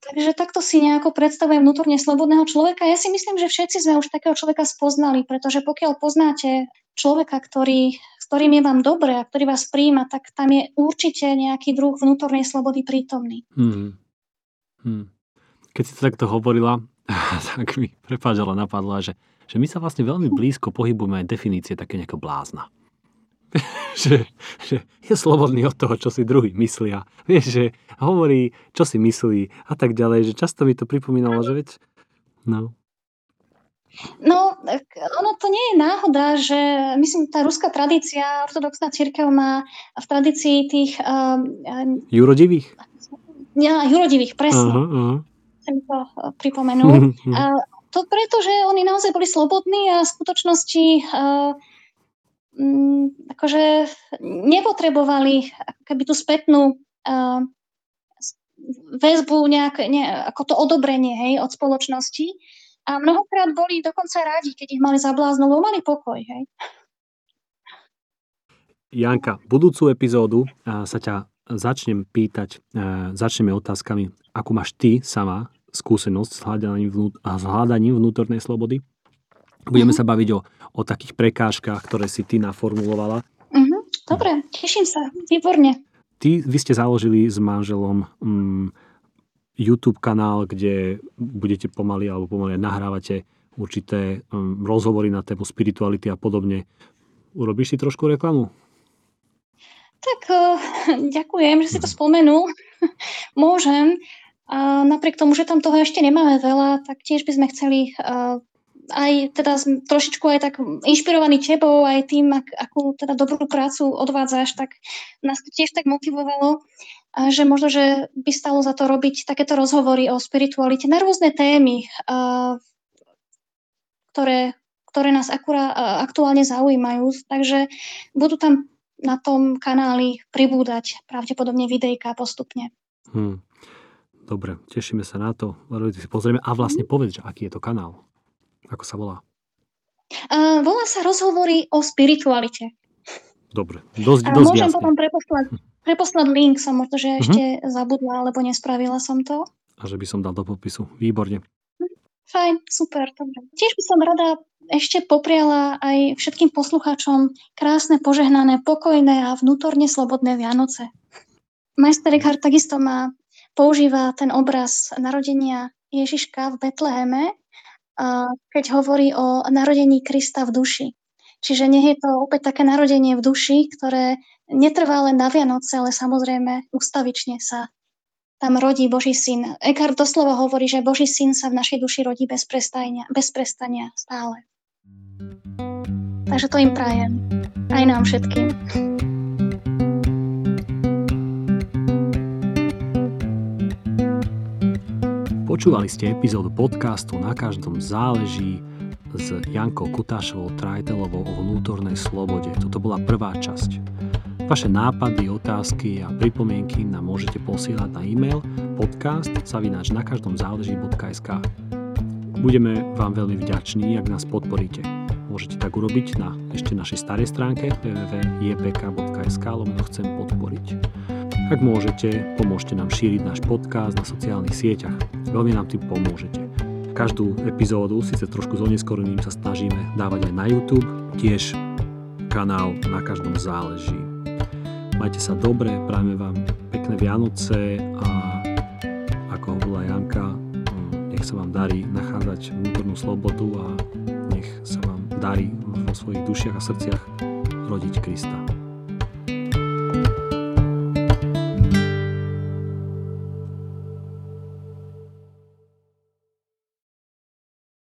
Takže takto si nejako predstavujem vnútorne slobodného človeka. Ja si myslím, že všetci sme už takého človeka spoznali, pretože pokiaľ poznáte človeka, ktorý, s ktorým je vám dobre a ktorý vás príjma, tak tam je určite nejaký druh vnútornej slobody prítomný. Hmm. Hmm. Keď si to takto hovorila, tak mi prepáčala, napadla, že, že my sa vlastne veľmi blízko pohybujeme aj definície také nejakého blázna. že, že je slobodný od toho, čo si druhý myslia. Vieš, že hovorí, čo si myslí a tak ďalej, že často mi to pripomínalo, že veď, no. No, ono to nie je náhoda, že myslím, tá ruská tradícia, ortodoxná církev má v tradícii tých... Uh, jurodivých? Ja, jurodivých, presne. Uh-huh, uh-huh. Chcem to uh, pripomenul. uh, to preto, že oni naozaj boli slobodní a v skutočnosti uh, akože nepotrebovali keby tú spätnú uh, väzbu, nejak, ne, ako to odobrenie hej, od spoločnosti. A mnohokrát boli dokonca rádi, keď ich mali za bláznu, lebo mali pokoj. Hej. Janka, budúcu epizódu uh, sa ťa začnem pýtať, uh, začneme otázkami, ako máš ty sama skúsenosť s hľadaním, vnút- s hľadaním vnútornej slobody. Budeme mm-hmm. sa baviť o, o takých prekážkach, ktoré si ty naformulovala. Mm-hmm. Dobre, teším sa, výborne. Ty, vy ste založili s manželom um, YouTube kanál, kde budete pomaly alebo pomaly nahrávate určité um, rozhovory na tému spirituality a podobne. Urobíš si trošku reklamu? Tak uh, ďakujem, že si to spomenul. Môžem. A napriek tomu, že tam toho ešte nemáme veľa, tak tiež by sme chceli uh, aj teda trošičku aj tak inšpirovaný tebou, aj tým, ak, akú teda dobrú prácu odvádzaš, tak nás to tiež tak motivovalo, že možno, že by stalo za to robiť takéto rozhovory o spiritualite na rôzne témy, ktoré, ktoré nás akurá, aktuálne zaujímajú. Takže budú tam na tom kanáli pribúdať pravdepodobne videjka postupne. Hmm. Dobre, tešíme sa na to. Si pozrieme a vlastne povedz, aký je to kanál. Ako sa volá? Uh, volá sa rozhovory o spiritualite. Dobre, dosť, dosť Môžem jasne. potom preposlať, preposlať link, som možno, že uh-huh. ešte zabudla, alebo nespravila som to. A že by som dal do popisu. Výborne. Fajn, super, dobre. Tiež by som rada ešte popriala aj všetkým poslucháčom krásne, požehnané, pokojné a vnútorne slobodné Vianoce. Majster Eckhart takisto má, používa ten obraz narodenia Ježiška v Betleheme keď hovorí o narodení Krista v duši. Čiže nech je to opäť také narodenie v duši, ktoré netrvá len na Vianoce, ale samozrejme ustavične sa tam rodí Boží syn. Eckhart doslova hovorí, že Boží syn sa v našej duši rodí bez prestania, bez prestania stále. Takže to im prajem. Aj nám všetkým. Počúvali ste epizódu podcastu Na každom záleží s Jankou Kutášovou Trajtelovou o vnútornej slobode. Toto bola prvá časť. Vaše nápady, otázky a pripomienky nám môžete posielať na e-mail podcast zavináč na každom záleží.sk Budeme vám veľmi vďační, ak nás podporíte. Môžete tak urobiť na ešte našej starej stránke www.jpk.sk lomeno chcem podporiť. Ak môžete, pomôžte nám šíriť náš podcast na sociálnych sieťach. Veľmi nám tým pomôžete. Každú epizódu, síce trošku s oneskoreným, sa snažíme dávať aj na YouTube, tiež kanál na každom záleží. Majte sa dobre, prajme vám pekné Vianoce a ako hovorila Janka, nech sa vám darí nachádzať vnútornú slobodu a nech sa vám darí vo svojich dušiach a srdciach rodiť Krista.